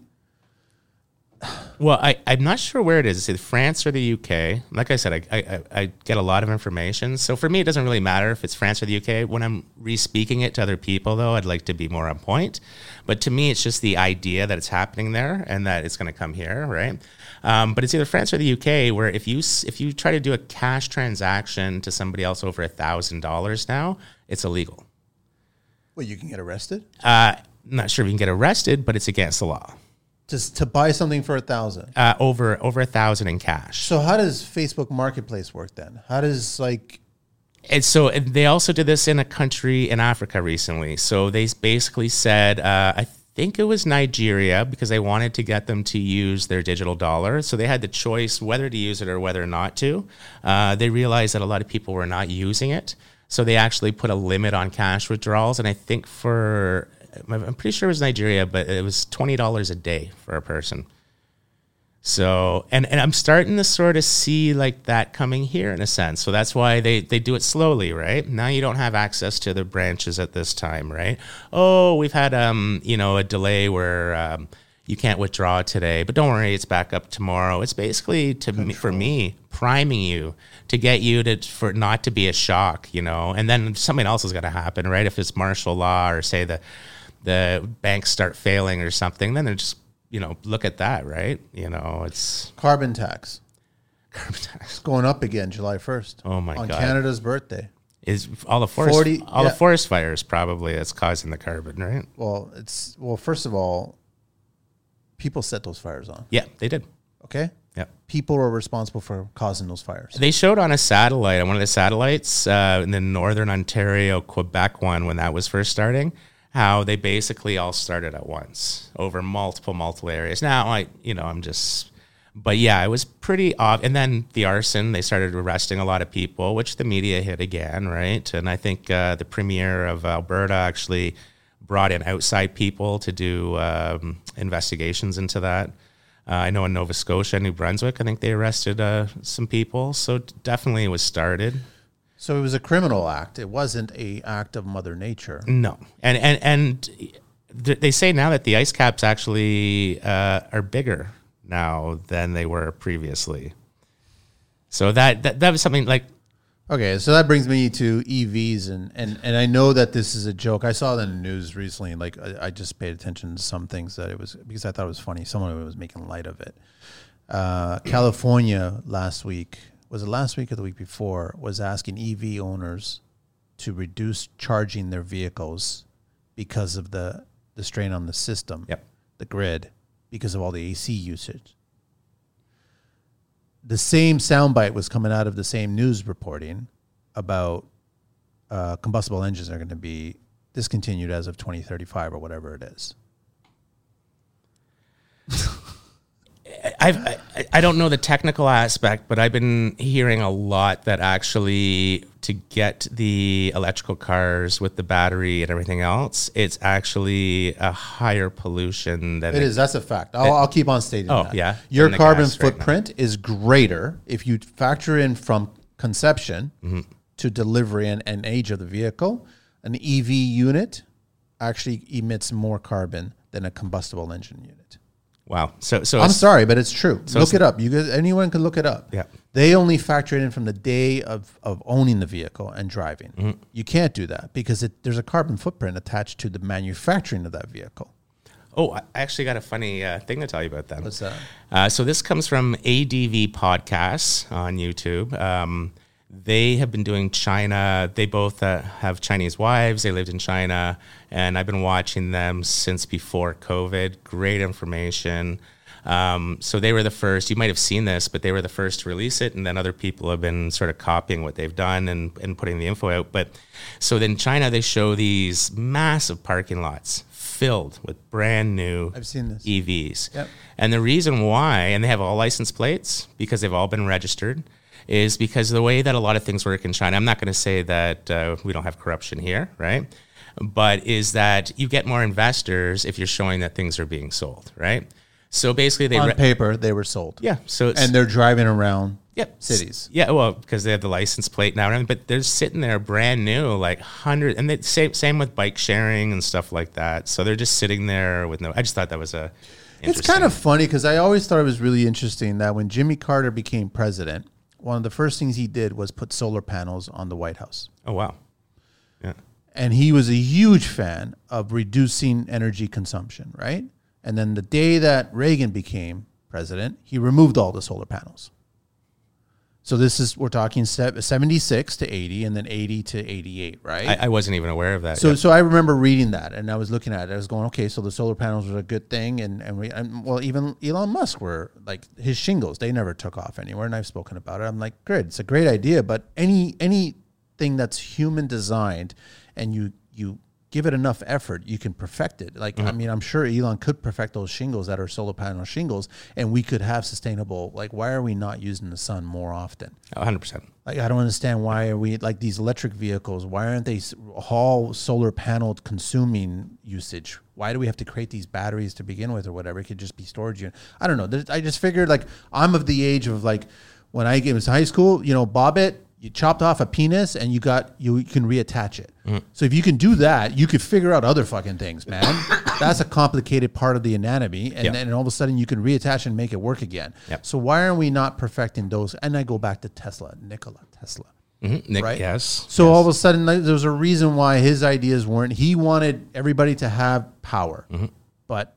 Well, I, I'm not sure where it is. Is it France or the UK? Like I said, I, I, I get a lot of information. So for me, it doesn't really matter if it's France or the UK. When I'm re-speaking it to other people, though, I'd like to be more on point. But to me, it's just the idea that it's happening there and that it's going to come here, right? Um, but it's either France or the UK, where if you if you try to do a cash transaction to somebody else over a thousand dollars now, it's illegal. Well, you can get arrested. Uh, not sure if you can get arrested, but it's against the law. Just to buy something for a thousand. Uh, over over a thousand in cash. So how does Facebook Marketplace work then? How does like and so they also did this in a country in Africa recently. So they basically said, uh, I think it was Nigeria because they wanted to get them to use their digital dollar. So they had the choice whether to use it or whether not to. Uh, they realized that a lot of people were not using it. So they actually put a limit on cash withdrawals. And I think for, I'm pretty sure it was Nigeria, but it was $20 a day for a person. So and, and I'm starting to sort of see like that coming here in a sense. So that's why they, they do it slowly, right? Now you don't have access to the branches at this time, right? Oh, we've had um, you know, a delay where um, you can't withdraw today, but don't worry, it's back up tomorrow. It's basically to me, for me priming you to get you to for not to be a shock, you know. And then something else is going to happen, right? If it's martial law or say the the banks start failing or something, then they're just you know look at that, right? You know, it's Carbon tax. carbon tax It's going up again July 1st. Oh my on God. On Canada's birthday. is all the forest 40 all yeah. the forest fires probably that's causing the carbon, right? Well, it's well, first of all, people set those fires on. Yeah, they did. Okay? Yeah. People are responsible for causing those fires. They showed on a satellite, on one of the satellites uh, in the northern Ontario, Quebec one, when that was first starting, how they basically all started at once over multiple, multiple areas. Now, I, you know, I'm just, but yeah, it was pretty off. And then the arson, they started arresting a lot of people, which the media hit again, right? And I think uh, the premier of Alberta actually brought in outside people to do um, investigations into that. Uh, I know in Nova Scotia, New Brunswick, I think they arrested uh, some people. So definitely it was started. So it was a criminal act. It wasn't a act of Mother Nature. No, and and and they say now that the ice caps actually uh, are bigger now than they were previously. So that that, that was something like Okay, so that brings me to EVs, and, and, and I know that this is a joke. I saw that in the news recently. Like I, I just paid attention to some things that it was because I thought it was funny. Someone was making light of it. Uh, California last week was it last week or the week before was asking EV owners to reduce charging their vehicles because of the the strain on the system, Yep. the grid, because of all the AC usage the same soundbite was coming out of the same news reporting about uh, combustible engines are going to be discontinued as of 2035 or whatever it is. (laughs) I've, I I don't know the technical aspect, but I've been hearing a lot that actually to get the electrical cars with the battery and everything else, it's actually a higher pollution than It is. That's a fact. I'll, I'll keep on stating Oh, that. yeah, Your carbon gas right footprint is greater if you factor in from conception Mm-hmm. to delivery and, and age of the vehicle. An EV unit actually emits more carbon than a combustible engine unit. Wow. So so I'm sorry, but it's true. So look it's- it up. You guys, anyone can look it up. Yeah. They only factor it in from the day of, of owning the vehicle and driving. Mm-hmm. You can't do that because it, there's a carbon footprint attached to the manufacturing of that vehicle. Oh, I actually got a funny uh, thing to tell you about that. What's that? Uh, so this comes from ADV Podcasts on YouTube. Um, they have been doing China. They both uh, have Chinese wives. They lived in China, and I've been watching them since before COVID. Great information. Um, so they were the first. You might have seen this, but they were the first to release it, and then other people have been sort of copying what they've done and, and putting the info out. But so in China, they show these massive parking lots filled with brand new I've seen this. EVs. Yep. And the reason why, and they have all license plates because they've all been registered, is because the way that a lot of things work in China. I'm not going to say that uh, we don't have corruption here, right? But is that you get more investors if you're showing that things are being sold, right? So basically, they On re- paper, they were sold. yeah. So it's, And they're driving around Yep. cities. Yeah, well, because they have the license plate now, but they're sitting there brand new, like hundred, and they, same same with bike sharing and stuff like that. So they're just sitting there with no. I just thought that was a. It's kind of funny because I always thought it was really interesting that when Jimmy Carter became president, one of the first things he did was put solar panels on the White House. Oh wow. Yeah. and he was a huge fan of reducing energy consumption, right? And then the day that Reagan became president, he removed all the solar panels. So this is we're talking 76 to 80 and then 80 to 88, right? I, I wasn't even aware of that. So, so I remember reading that, and I was looking at it. I was going, okay, so the solar panels were a good thing, and and we, and, well, even Elon Musk were like his shingles; they never took off anywhere, and I've spoken about it. I'm like, great, it's a great idea, but any anything that's human designed, and you you give it enough effort, you can perfect it. Like, I mm-hmm. mean, I'm sure Elon could perfect those shingles that are solar panel shingles, and we could have sustainable. Like, why are we not using the sun more often? 100. percent Like I don't understand why are we like these electric vehicles? Why aren't they all solar panel consuming usage? Why do we have to create these batteries to begin with, or whatever? It could just be storage unit. I don't know. I just figured like I'm of the age of like when I was in high school. You know, bob it. You chopped off a penis and you got you can reattach it. So if you can do that, you could figure out other fucking things, man. (coughs) That's a complicated part of the anatomy, and Yeah. then all of a sudden you can reattach and make it work again. Yep. So why aren't we not perfecting those? And I go back to Tesla, Nikola Tesla. Mhm. Nick, Right. yes. So all of a sudden, like, there was a reason why his ideas weren't. He wanted everybody to have power, but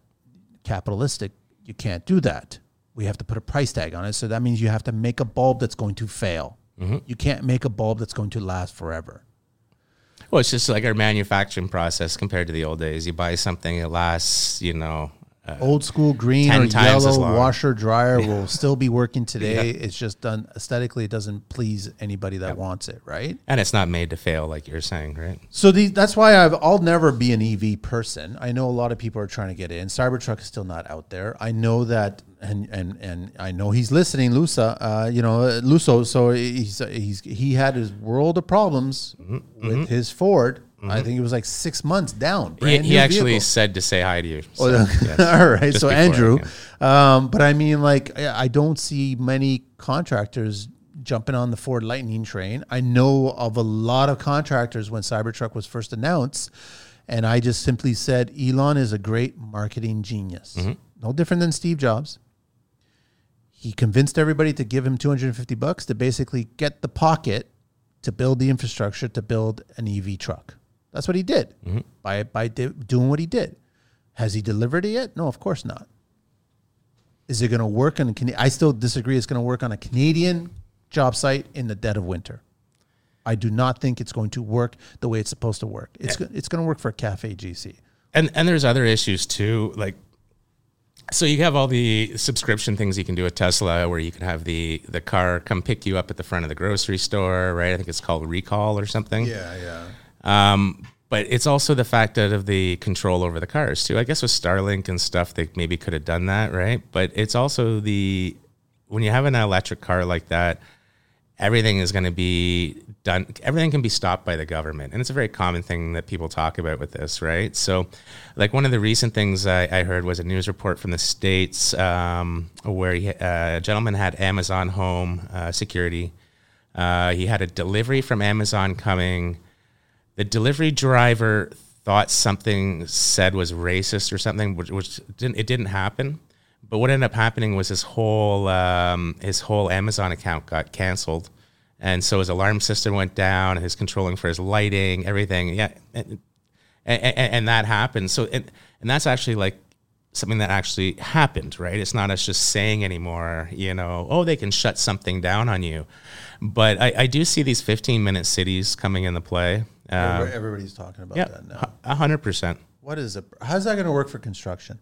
capitalistic, you can't do that. We have to put a price tag on it. So that means you have to make a bulb that's going to fail. You can't make a bulb that's going to last forever. Well, it's just like our manufacturing process compared to the old days. You buy something, it lasts, you know, uh, Old school green 10 or yellow washer dryer will (laughs) still be working today. It's just done aesthetically. It doesn't please anybody that wants it, right? and it's not made to fail, like you're saying, right? So the, that's why I've, I'll never be an EV person. I know a lot of people are trying to get in. Cybertruck is still not out there. I know that, and and and I know he's listening, Lusa. Uh, you know, uh, Luso. So he's he's he had his world of problems Mm-hmm. with his Ford. I think it was like six months down. He, he actually vehicle. said to say hi to you. Oh, so, yes. (laughs) all right. Just so before, Andrew, yeah. um, but I mean, like, I I don't see many contractors jumping on the Ford Lightning train. I know of a lot of contractors when Cybertruck was first announced, and I just simply said Elon is a great marketing genius. Mm-hmm. No different than Steve Jobs. He convinced everybody to give him 250 bucks to basically get the pocket to build the infrastructure to build an EV truck. That's what he did mm-hmm. by by di- doing what he did. Has he delivered it yet? No, of course not. Is it going to work on? a Cana- I still disagree. It's going to work on a Canadian job site in the dead of winter. I do not think it's going to work the way it's supposed to work. It's go- it's going to work for Cafe GC. and and there's other issues too like so you have all the subscription things you can do with tesla where you can have the the car come pick you up at the front of the grocery store right? I think it's called recall or something. Yeah, yeah. um, but it's also the fact that of the control over the cars too. I guess with starlink and stuff they maybe could have done that right? But it's also the when you have an electric car like that everything is going to be done everything can be stopped by the government. And it's a very common thing that people talk about with this right? So like one of the recent things i, I heard was a news report from the states um, where he, uh, a gentleman had amazon home uh, security. Uh, he had a delivery from amazon coming. The delivery driver thought something said was racist or something, which, which didn't it didn't happen. But what ended up happening was his whole um, his whole Amazon account got canceled, and so his alarm system went down. His controlling for his lighting, everything, yeah, and, and, and that happened. So and, and that's actually like something that actually happened, right? It's not us just saying anymore, you know, oh, they can shut something down on you. But I, I do see these 15 minute cities coming into play. Um, Everybody's talking about yeah, that now. a hundred percent. What is it? How's that going to work for construction?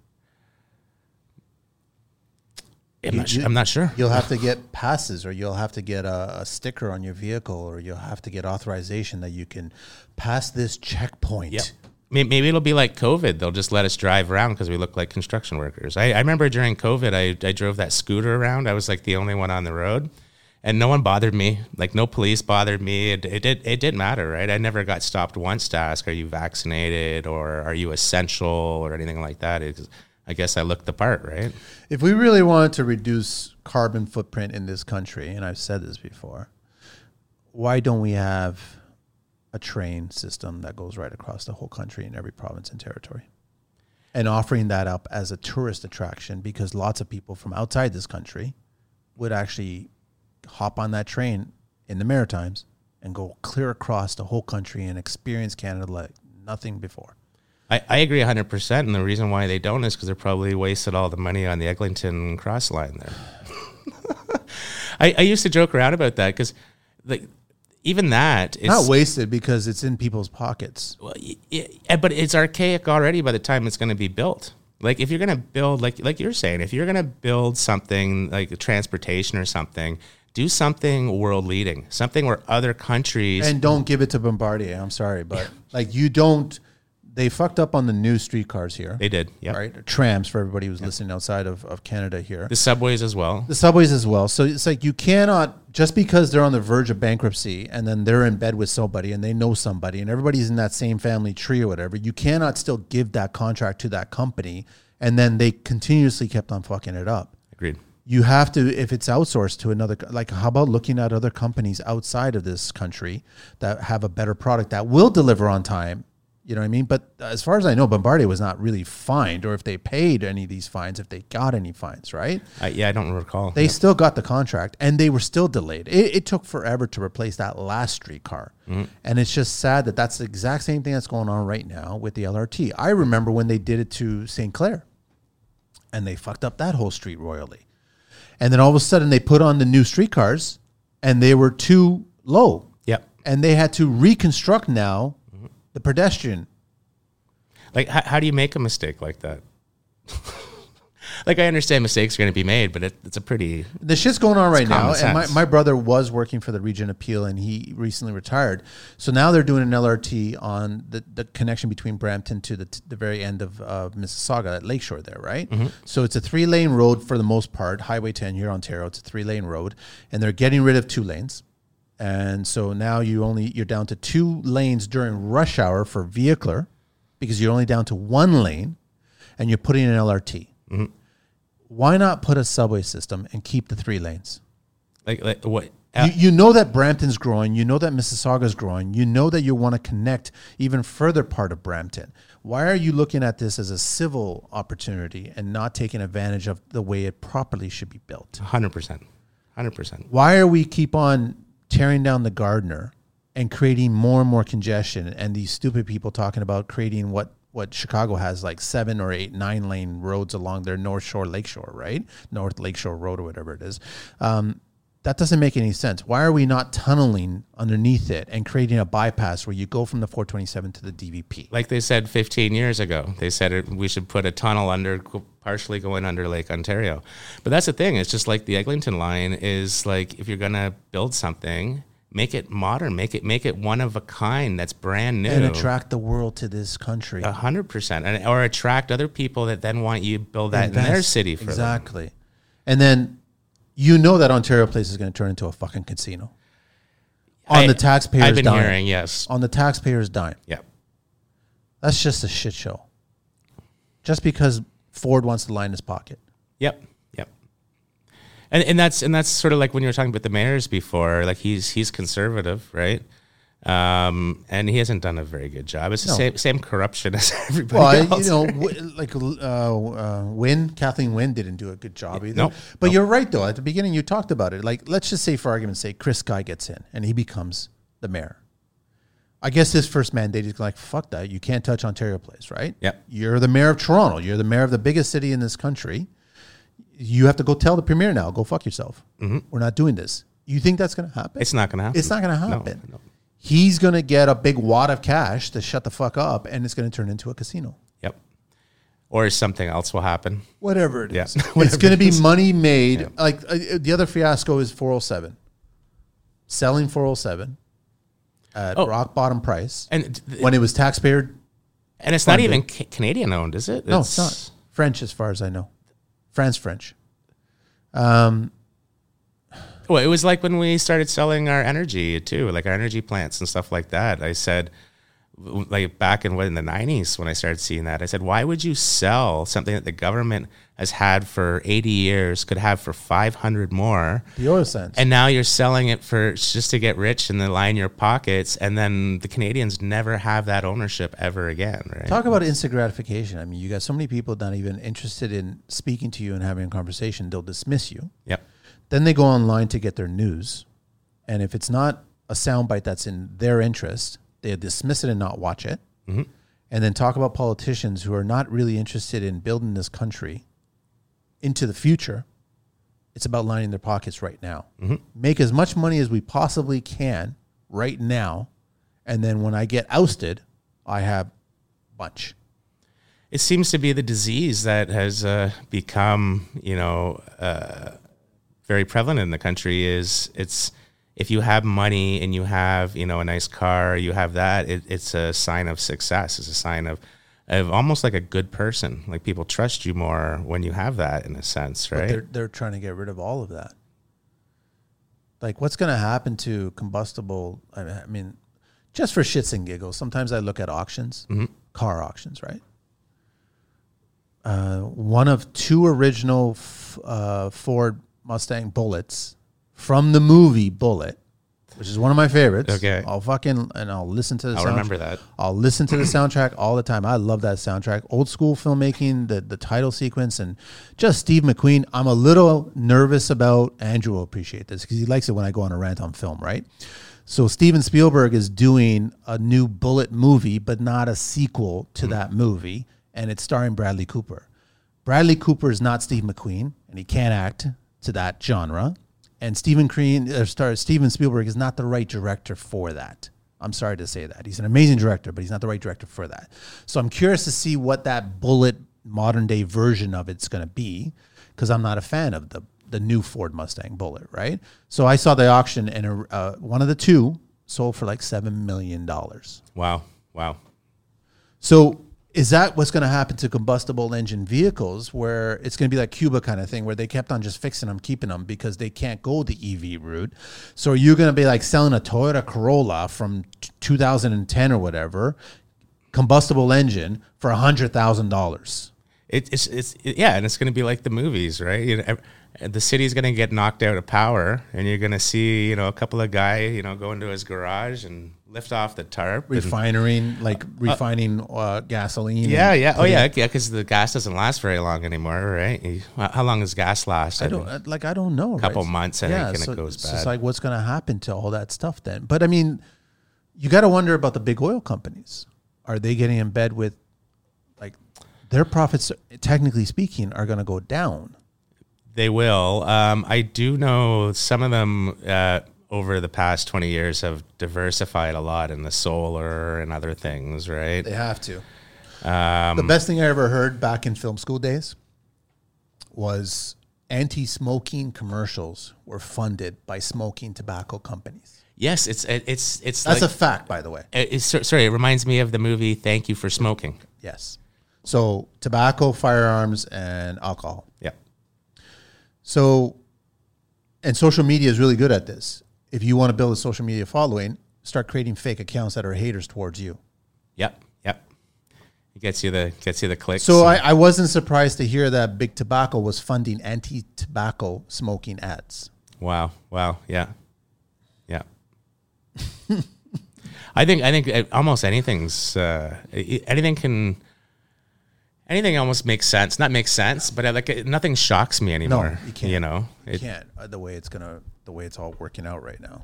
I'm, not You- I'm not sure. You'll have to get passes, or you'll have to get a, a sticker on your vehicle, or you'll have to get authorization that you can pass this checkpoint. Yeah. Maybe it'll be like COVID. They'll just let us drive around because we look like construction workers. I, I remember during COVID, I, I drove that scooter around. I was like the only one on the road, and no one bothered me. Like no police bothered me. It, it did it didn't matter, right? I never got stopped once to ask, "Are you vaccinated?" or "Are you essential?" or anything like that. It's, I guess I looked the part, right? If we really wanted to reduce carbon footprint in this country, and I've said this before, why don't we have a train system that goes right across the whole country in every province and territory? And offering that up as a tourist attraction because lots of people from outside this country would actually hop on that train in the Maritimes and go clear across the whole country and experience Canada like nothing before. I, I agree 100%. And the reason why they don't is because they're probably wasted all the money on the Eglinton cross line there. (laughs) I, I used to joke around about that because like, even that is Not wasted because it's in people's pockets. well, y- eh, but it's archaic already by the time it's going to be built. Like if you're going to build, like like you're saying, if you're going to build something like transportation or something, do something world leading, something where other countries. And don't give it to Bombardier. I'm sorry, but like you don't. They fucked up on the new streetcars here, they did, yeah. right? Trams for everybody who's listening outside of, of Canada here. The subways as well. The subways as well. So it's like you cannot just because they're on the verge of bankruptcy and then they're in bed with somebody and they know somebody and everybody's in that same family tree or whatever. You cannot still give that contract to that company and then they continuously kept on fucking it up. Agreed. you have to if it's outsourced to another like how about looking at other companies outside of this country that have a better product that will deliver on time You know what I mean? But as far as I know, Bombardier was not really fined, or if they paid any of these fines, if they got any fines, right? Uh, yeah, I don't recall. They still got the contract, and they were still delayed. It, it took forever to replace that last streetcar, and it's just sad that that's the exact same thing that's going on right now with the LRT. I remember when they did it to St. Clair, and they fucked up that whole street royally, and then all of a sudden they put on the new streetcars, and they were too low, Yep. and they had to reconstruct now the pedestrian Like, how, how do you make a mistake like that? (laughs) like, I understand mistakes are going to be made, but it, it's a pretty the shit's going on right now. common And my, my brother was working for the Region of Peel and he recently retired. So now they're doing an LRT on the, the connection between Brampton to the, the very end of uh, Mississauga at Lakeshore there, right? Mm-hmm. So it's a three lane road for the most part, Highway 10 here, Ontario. It's a three lane road and they're getting rid of two lanes. And so now you only you're down to two lanes during rush hour for vehicular because you're only down to one lane and you're putting an LRT. Mm-hmm. Why not put a subway system and keep the three lanes? like, like what? You, you know that Brampton's growing. You know that Mississauga's growing. You know that you want to connect even further part of Brampton. Why are you looking at this as a civil opportunity and not taking advantage of the way it properly should be built? Hundred percent, hundred percent. Why are we keep on tearing down the Gardiner and creating more and more congestion and these stupid people talking about creating what what Chicago has like seven or eight, nine lane roads along their North Shore, Lakeshore, right? North Lakeshore Road or whatever it is. Um, that doesn't make any sense. Why are we not tunneling underneath it and creating a bypass where you go from the 427 to the DVP? Like they said 15 years ago, they said it, we should put a tunnel under, partially going under Lake Ontario. But that's the thing. It's just like the Eglinton line is like if you're gonna build something, make it modern, make it make it one of a kind. That's brand new. And attract the world to this country. A hundred percent, and or attract other people that then want you to build that in their city for them. exactly. And then you know that Ontario Place is going to turn into a fucking casino on I- the taxpayers' I've been dime. hearing yes, On the taxpayers' dime. yeah, That's just a shit show. Just because Ford wants to line his pocket. yep, yep. And and that's and that's sort of like when you were talking about the mayors before. Like he's he's conservative, right? Um, and he hasn't done a very good job. It's the No. same same corruption as (laughs) everybody Well, else. you know, w- like uh, uh, Wynne, Kathleen Wynne didn't do a good job either. Nope. But you're right, though. At the beginning, you talked about it. Like, let's just say, for argument's sake, Chris Sky gets in and he becomes the mayor. I guess his first mandate is like, fuck that. You can't touch Ontario Place, right? Yep. You're the mayor of Toronto. You're the mayor of the biggest city in this country. You have to go tell the premier now, go fuck yourself. We're not doing this. You think that's going to happen? Mm-hmm. it's not going to happen. It's not going to No, happen. no. He's going to get a big wad of cash to shut the fuck up, and it's going to turn into a casino. Yep. Or something else will happen. Whatever it Yeah. is, (laughs) it's going to be money made. Like uh, the other fiasco is 407, selling 407 at Oh. rock bottom price And th- when it was taxpayer. and it's not even ca- Canadian owned, is it? No, it's not French, as far as I know. France French. Um, Well, it was like when we started selling our energy too, like our energy plants and stuff like that. I said, like back in what in the nineties when I started seeing that, I said, why would you sell something that the government has had for eighty years, could have for five hundred more, the oil sands. and now you're selling it for just to get rich and then line your pockets, and then the Canadians never have that ownership ever again, right? Talk about instant gratification. I mean, you got so many people not even interested in speaking to you and having a conversation. They'll dismiss you. Yep. Then they go online to get their news. And if it's not a soundbite that's in their interest, they dismiss it and not watch it. Mm-hmm. And then talk about politicians who are not really interested in building this country into the future. It's about lining their pockets right now. Mm-hmm. Make as much money as we possibly can right now. And then when I get ousted, I have a bunch. it seems to be the disease that has uh, become, you know, uh, very prevalent in the country. Is it's if you have money and you have, you know, a nice car, you have that. It, it's a sign of success. It's a sign of of almost like a good person. Like people trust you more when you have that, in a sense, But right? they're they're trying to get rid of all of that. Like, what's going to happen to combustible? I mean, just for shits and giggles, sometimes I look at auctions, car auctions, right? Uh, one of two original f- uh, Ford Mustang Bullitts from the movie Bullitt which is one of my favorites. Okay. I'll fucking and I'll listen to the. I'll sound- remember that. I'll listen to the (clears throat) soundtrack all the time. I love that soundtrack. Old school filmmaking, the the title sequence, and just Steve McQueen. I'm a little nervous about. Andrew will appreciate this because he likes it when I go on a rant on film, right? So Steven Spielberg is doing a new Bullitt movie, but not a sequel to hmm. that movie, and it's starring Bradley Cooper. Bradley Cooper is not Steve McQueen, and he can't act to that genre. And Stephen Green, or star, Steven Spielberg is not the right director for that. I'm sorry to say that. He's an amazing director, but he's not the right director for that. So I'm curious to see what that Bullitt modern day version of it's going to be, because I'm not a fan of the the new Ford Mustang Bullitt, right? So I saw the auction, and uh, one of the two sold for like seven million dollars. Wow. Wow. So is that what's going to happen to combustible engine vehicles where it's going to be like Cuba kind of thing where they kept on just fixing them, keeping them because they can't go the EV route. So are you going to be like selling a Toyota Corolla from 2010 or whatever, combustible engine for a $100,000? It, it's it's yeah, and it's going to be like the movies, right? You know, the city's going to get knocked out of power, and you're going to see you know a couple of guy you know go into his garage and lift off the tarp. Refining, like refining uh, gasoline. yeah, yeah, oh yeah, yeah, because the gas doesn't last very long anymore, right? How long does gas last? I don't uh, like. I don't know. A Couple right? months, I think, and it goes It's bad. just like what's going to happen to all that stuff then. But I mean, you got to wonder about the big oil companies. Are they getting in bed with, like, their profits? Technically speaking, are going to go down. They will. Um, I do know some of them uh, over the past 20 years have diversified a lot in the solar and other things, right? They have to. Um, the best thing I ever heard back in film school days was anti-smoking commercials were funded by smoking tobacco companies. yes, it's it's it's That's like, a fact, by the way. it's, sorry, it reminds me of the movie Thank You for Smoking. Yes. So tobacco, firearms, and alcohol. Yeah. So, and social media is really good at this. If you want to build a social media following, start creating fake accounts that are haters towards you. Yep. Yep. It gets you the gets you the clicks. So I, I wasn't surprised to hear that Big Tobacco was funding anti-tobacco smoking ads. Wow. Wow. Yeah. Yeah. (laughs) I think I think uh, almost anything's uh, anything can anything almost makes sense. Not makes sense, but I like nothing shocks me anymore. No, you can't. You know, You it, can't uh, the way it's gonna the way it's all working out right now.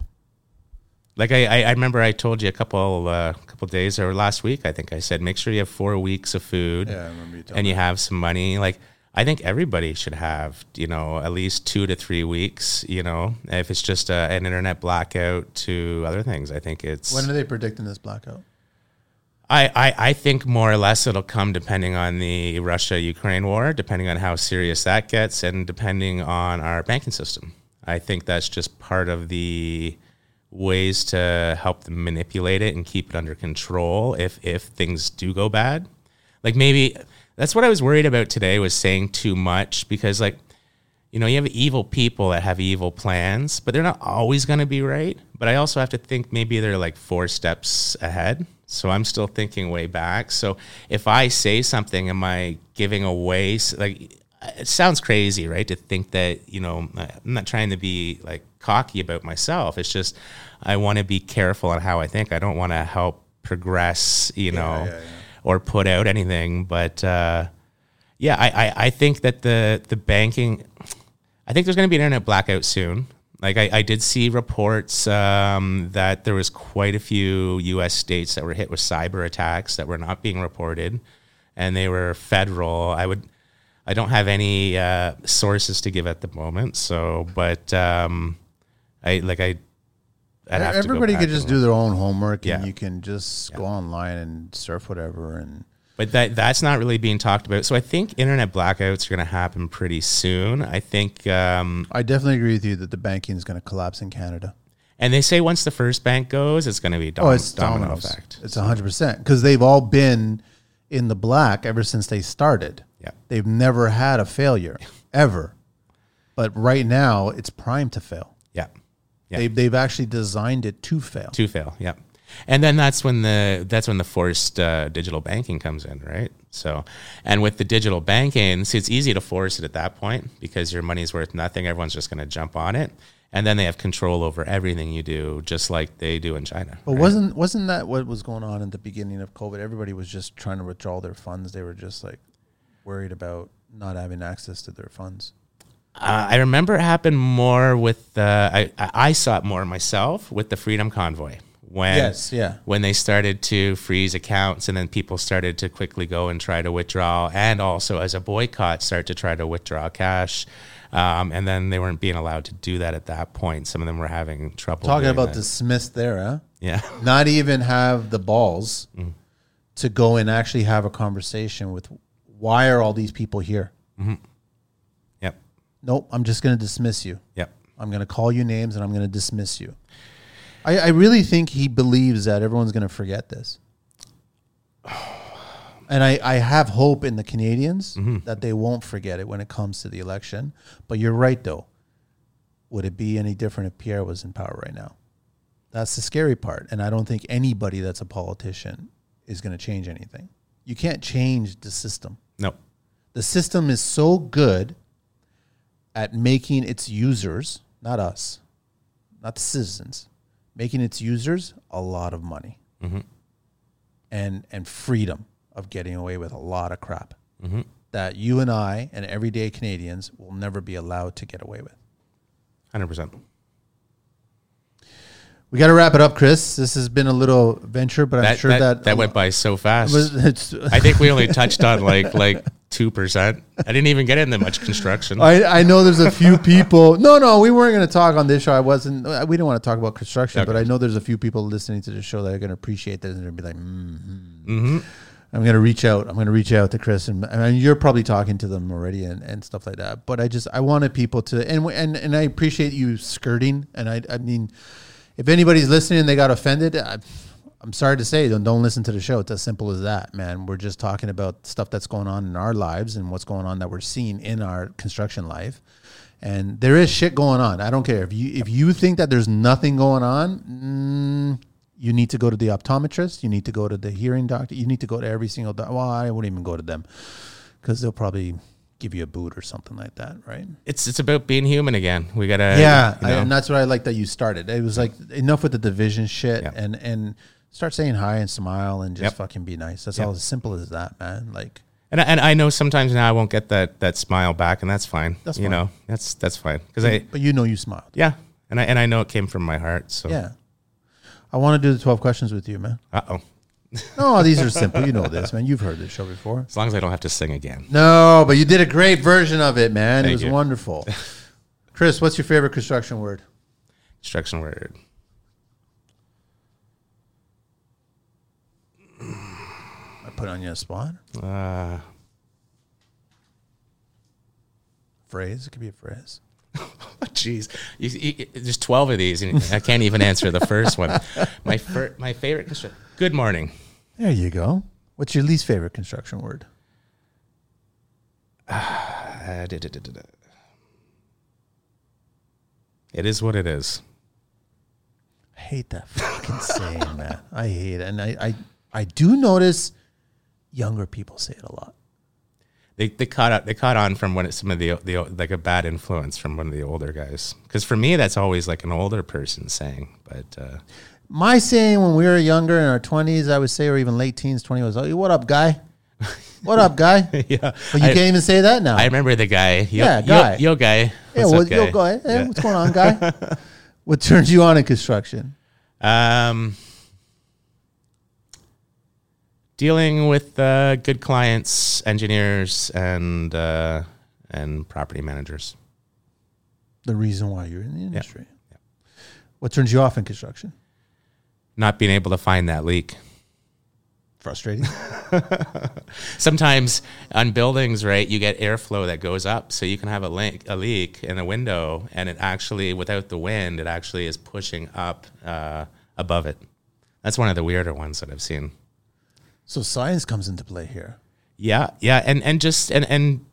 like I, I remember I told you a couple uh, couple days or last week I think I said make sure you have four weeks of food. Yeah, you and you have some money. Like I think everybody should have, you know, at least two to three weeks. You know, if it's just a, an internet blackout to other things, I think it's. When are they predicting this blackout? I, I, I think more or less it'll come depending on the Russia Ukraine war, depending on how serious that gets, and depending on our banking system. I think that's just part of the ways to help them manipulate it and keep it under control if if things do go bad. Like maybe that's what I was worried about today was saying too much because like you know, you have evil people that have evil plans, but they're not always going to be right. But I also have to think maybe they're like four steps ahead. So I'm still thinking way back. So if I say something, am I giving away? Like, it sounds crazy, right? To think that, you know, I'm not trying to be like cocky about myself. It's just, I want to be careful on how I think. I don't want to help progress, you know, yeah, yeah. or put out anything. But, uh, yeah, I, I, I think that the, the banking, I think there's going to be an internet blackout soon. Like I, I did see reports um, that there was quite a few U.S. states that were hit with cyber attacks that were not being reported, and they were federal. I would, I don't have any uh, sources to give at the moment. So, but um, I like I, Everybody could just do their own homework, and you can just go online and surf whatever. And But that that's not really being talked about. So I think internet blackouts are going to happen pretty soon. I think, um, I definitely agree with you that the banking is going to collapse in Canada. and they say once the first bank goes, it's going to be dom- Oh, it's domino dominoes. effect. It's hundred percent because they've all been in the black ever since they started. Yeah. They've never had a failure ever, but right now it's primed to fail. Yeah, yeah. They, they've actually designed it to fail. to fail. Yeah, and then that's when the that's when the forced uh, digital banking comes in, right? So, and with the digital banking, see, it's easy to force it at that point because your money's worth nothing. Everyone's just going to jump on it. and then they have control over everything you do, just like they do in China. But right? wasn't wasn't that what was going on at the beginning of COVID? Everybody was just trying to withdraw their funds. They were just like worried about not having access to their funds. Uh, I remember it happened more with the. I I saw it more myself with the Freedom Convoy when Yes, yeah. when they started to freeze accounts and then people started to quickly go and try to withdraw and also as a boycott start to try to withdraw cash um, and then they weren't being allowed to do that at that point some of them were having trouble Talking about that. dismissed there, huh? yeah Not even have the balls Mm-hmm. to go and actually have a conversation with why are all these people here? Mm-hmm. yep Nope, I'm just going to dismiss you. yep I'm going to call you names and I'm going to dismiss you. I, I really think he believes that everyone's going to forget this. (sighs) And I, I have hope in the Canadians mm-hmm. that they won't forget it when it comes to the election. But you're right, though. Would it be any different if Pierre was in power right now? That's the scary part. And I don't think anybody that's a politician is going to change anything. You can't change the system. No. The system is so good at making its users, not us, not the citizens, making its users a lot of money mm-hmm. and and freedom of getting away with a lot of crap mm-hmm. that you and I and everyday Canadians will never be allowed to get away with. 100% We got to wrap it up, Chris. This has been a little venture, but I'm that, sure that, that that went by so fast was, i think we only touched on like like 2% i didn't even get into much construction I, I know there's a few people. (laughs) No, no, we weren't going to talk on this show. I wasn't. We didn't want to talk about construction, but I know there's a few people listening to the show that are going to appreciate this and they're be like, mm-hmm. mm-hmm. I'm going to reach out. I'm going to reach out to Chris, and I mean, you're probably talking to them already and, and stuff like that. But I just I wanted people to, and and and I appreciate you skirting. And I I mean, if anybody's listening and they got offended, I, I'm sorry to say, don't don't listen to the show. It's as simple as that, man. We're just talking about stuff that's going on in our lives and what's going on that we're seeing in our construction life. And there is shit going on. I don't care if you if you think that there's nothing going on. Mm, you need to go to the optometrist. You need to go to the hearing doctor. You need to go to every single. doc well, I wouldn't even go to them because they'll probably give you a boot or something like that, right? it's it's about being human again we gotta yeah, you I, and that's what I like that you started. It was like enough with the division shit, Yeah. and and start saying hi and smile and just Yep. fucking be nice. That's Yep. all as simple as that, man. Like And I, and I know sometimes now I won't get that that smile back, and that's fine. That's you fine. know that's that's fine because I but you know you smiled. yeah, and I and I know it came from my heart. So Yeah. I want to do the twelve questions with you, man. uh oh. No, (laughs) these are simple. You know this, man. You've heard this show before. As long as I don't have to sing again. No, but you did a great version of it, man. it was you. wonderful. (laughs) Chris, what's your favorite construction word? Construction word. I put on you a spot. Uh, Phrase. It could be a phrase. (laughs) Jeez, you, you, there's twelve of these, and I can't even answer the first one. My fir- my favorite construction. Good morning. There you go. What's your least favorite construction word? Uh, da- da- da-. It is what it is. I hate that fucking saying, man. I hate it. And I, I, I do notice younger people say it a lot. They, they caught up, they caught on from when it's some of the the like a bad influence from one of the older guys. Because for me, that's always like an older person saying. But uh, My saying when we were younger in our 20s, I would say, or even late teens, 20 was, oh, what up, guy? What up, guy? (laughs) yeah, But you I, can't even say that now. I remember the guy. Yo, Yeah, guy. Yo, guy. yeah, What's well, up, yo, guy? Hey, Yeah. What's going on, guy? (laughs) what turns you on in construction? Um, dealing with uh, good clients, engineers, and uh, and property managers. The reason why you're in the industry. What turns you off in construction? Not being able to find that leak. Frustrating. (laughs) Sometimes on buildings, right, you get airflow that goes up, so you can have a leak, a leak in a window, and it actually, without the wind, it actually is pushing up uh, above it. That's one of the weirder ones that I've seen. so science comes into play here. Yeah, yeah, and and just and and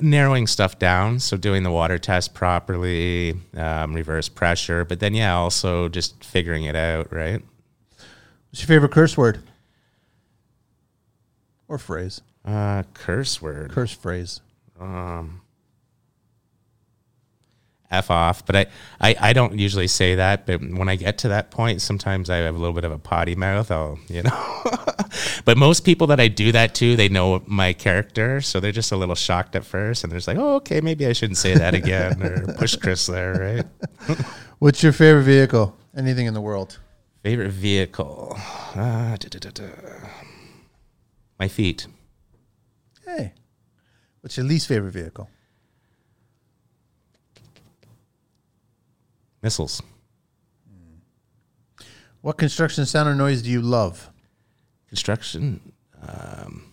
narrowing stuff down. So doing the water test properly, um, reverse pressure, but then yeah, also just figuring it out, right? What's your favorite curse word? Or phrase? Uh, curse word. Curse phrase. Um, f off. But I, I I don't usually say that. But when I get to that point, sometimes I have a little bit of a potty mouth. I'll you know. (laughs) but most people that I do that to, they know my character, so they're just a little shocked at first, and they're just like, "Oh, okay, maybe I shouldn't say that again," or push Chris there, right? (laughs) What's your favorite vehicle? Anything in the world? Favorite vehicle? Uh, da. My feet. Hey. What's your least favorite vehicle? Missiles. What construction sound or noise do you love? Construction. Um,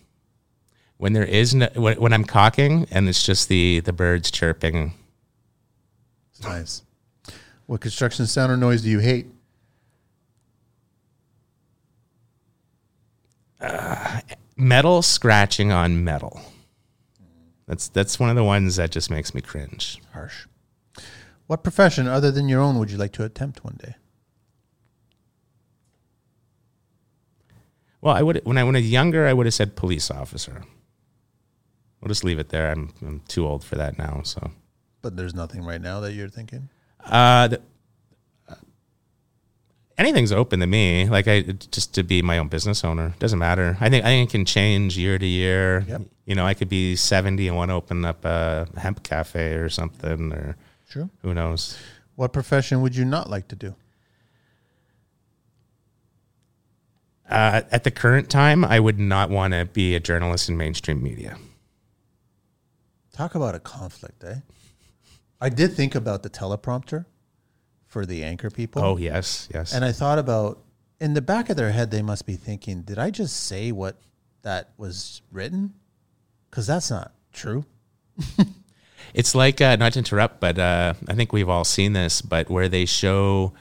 when there is no, when, when I'm caulking and it's just the the birds chirping. It's Nice. What construction sound or noise do you hate? metal scratching on metal. That's that's one of the ones that just makes me cringe. Harsh. What profession other than your own would you like to attempt one day? Well, I would when I when I was younger, I would have said police officer. We'll just leave it there. I'm I'm too old for that now. So, But there's nothing right now that you're thinking. uh, the, anything's open to me. Like I just to be my own business owner doesn't matter. I think I think it can change year to year. Yep. You know, I could be 70 and want to open up a hemp cafe or something, or True. who knows. What profession would you not like to do? Uh, at the current time, I would not want to be a journalist in mainstream media. Talk about a conflict, eh? I did think about the teleprompter for the anchor people. Oh yes, yes. And I thought about in the back of their head, they must be thinking, did I just say what that was written? Because that's not true. (laughs) It's like uh, not to interrupt, but uh, I think we've all seen this. But where they show,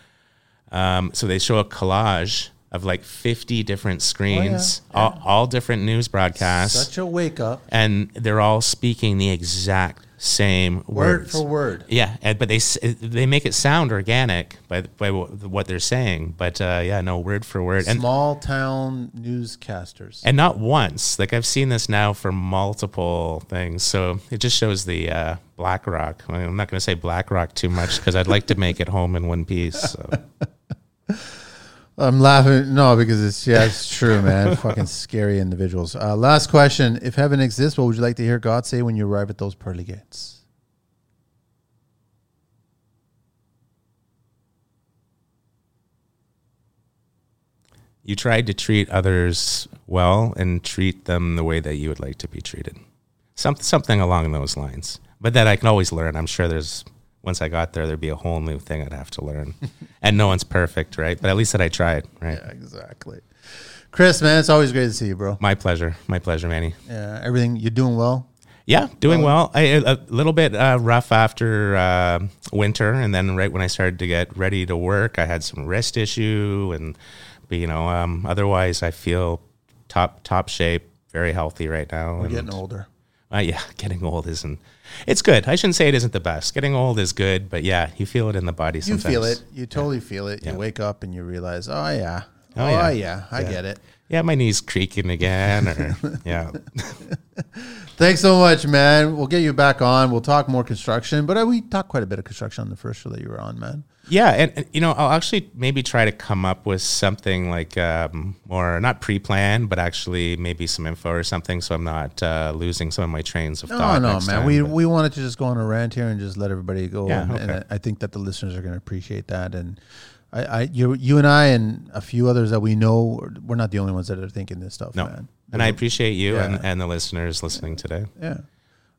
um, so they show a collage of like fifty different screens, yeah. All, all different news broadcasts, Such a wake up, and they're all speaking the exact same word words. for word. Yeah, and, but they they make it sound organic by by what they're saying. But uh, yeah, no word for word, and Small town newscasters. and not once. Like I've seen this now for multiple things, so it just shows the uh, BlackRock. I mean, I'm not going to say BlackRock too much because I'd like to make it home in one piece. So. (laughs) I'm laughing. No, because it's yeah, it's true, man. (laughs) Fucking scary individuals. Uh, last question: If heaven exists, what would you like to hear God say when you arrive at those pearly gates? you tried to treat others well and treat them the way that you would like to be treated. Some, something along those lines. But that I can always learn. I'm sure there's once I got there, there'd be a whole new thing I'd have to learn. (laughs) and no one's perfect, right? But at least that I tried, right? Yeah, exactly. Chris, man, it's always great to see you, bro. My pleasure. My pleasure, Manny. Yeah, everything you're doing well. Yeah, doing well. I, a little bit uh, rough after uh, winter, and then right when I started to get ready to work, I had some wrist issue, and but, you know, um, otherwise I feel top top shape, very healthy right now. We're and, getting older. Uh, yeah, (laughs) getting old isn't. It's good. I shouldn't say it isn't the best. Getting old is good, but yeah, you feel it in the body. You feel it. You totally feel it. Yeah. You wake up and you realize, oh yeah, Oh, oh, yeah. yeah. I Yeah. get it. Yeah, my knees creaking again, or (laughs) yeah. (laughs) Thanks so much, man. We'll get you back on. We'll talk more construction, but uh, we talked quite a bit of construction on the first show that you were on, man. Yeah, and, and, you know, I'll actually maybe try to come up with something like um, more not pre-planned, but actually maybe some info or something, so I'm not uh, losing some of my trains of thought. No, thought. no, next man. time, we but- we wanted to just go on a rant here and just let everybody go. Yeah, and, and okay. I I think that the listeners are going to appreciate that. And I, I, you, you and I, and a few others that we know, we're not the only ones that are thinking this stuff, no, man. and I appreciate you Yeah. and, and the listeners listening today. Yeah.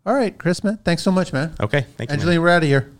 All right, Chris, man. Thanks so much, man. Okay, thank you. man. Angelina, we're out of here.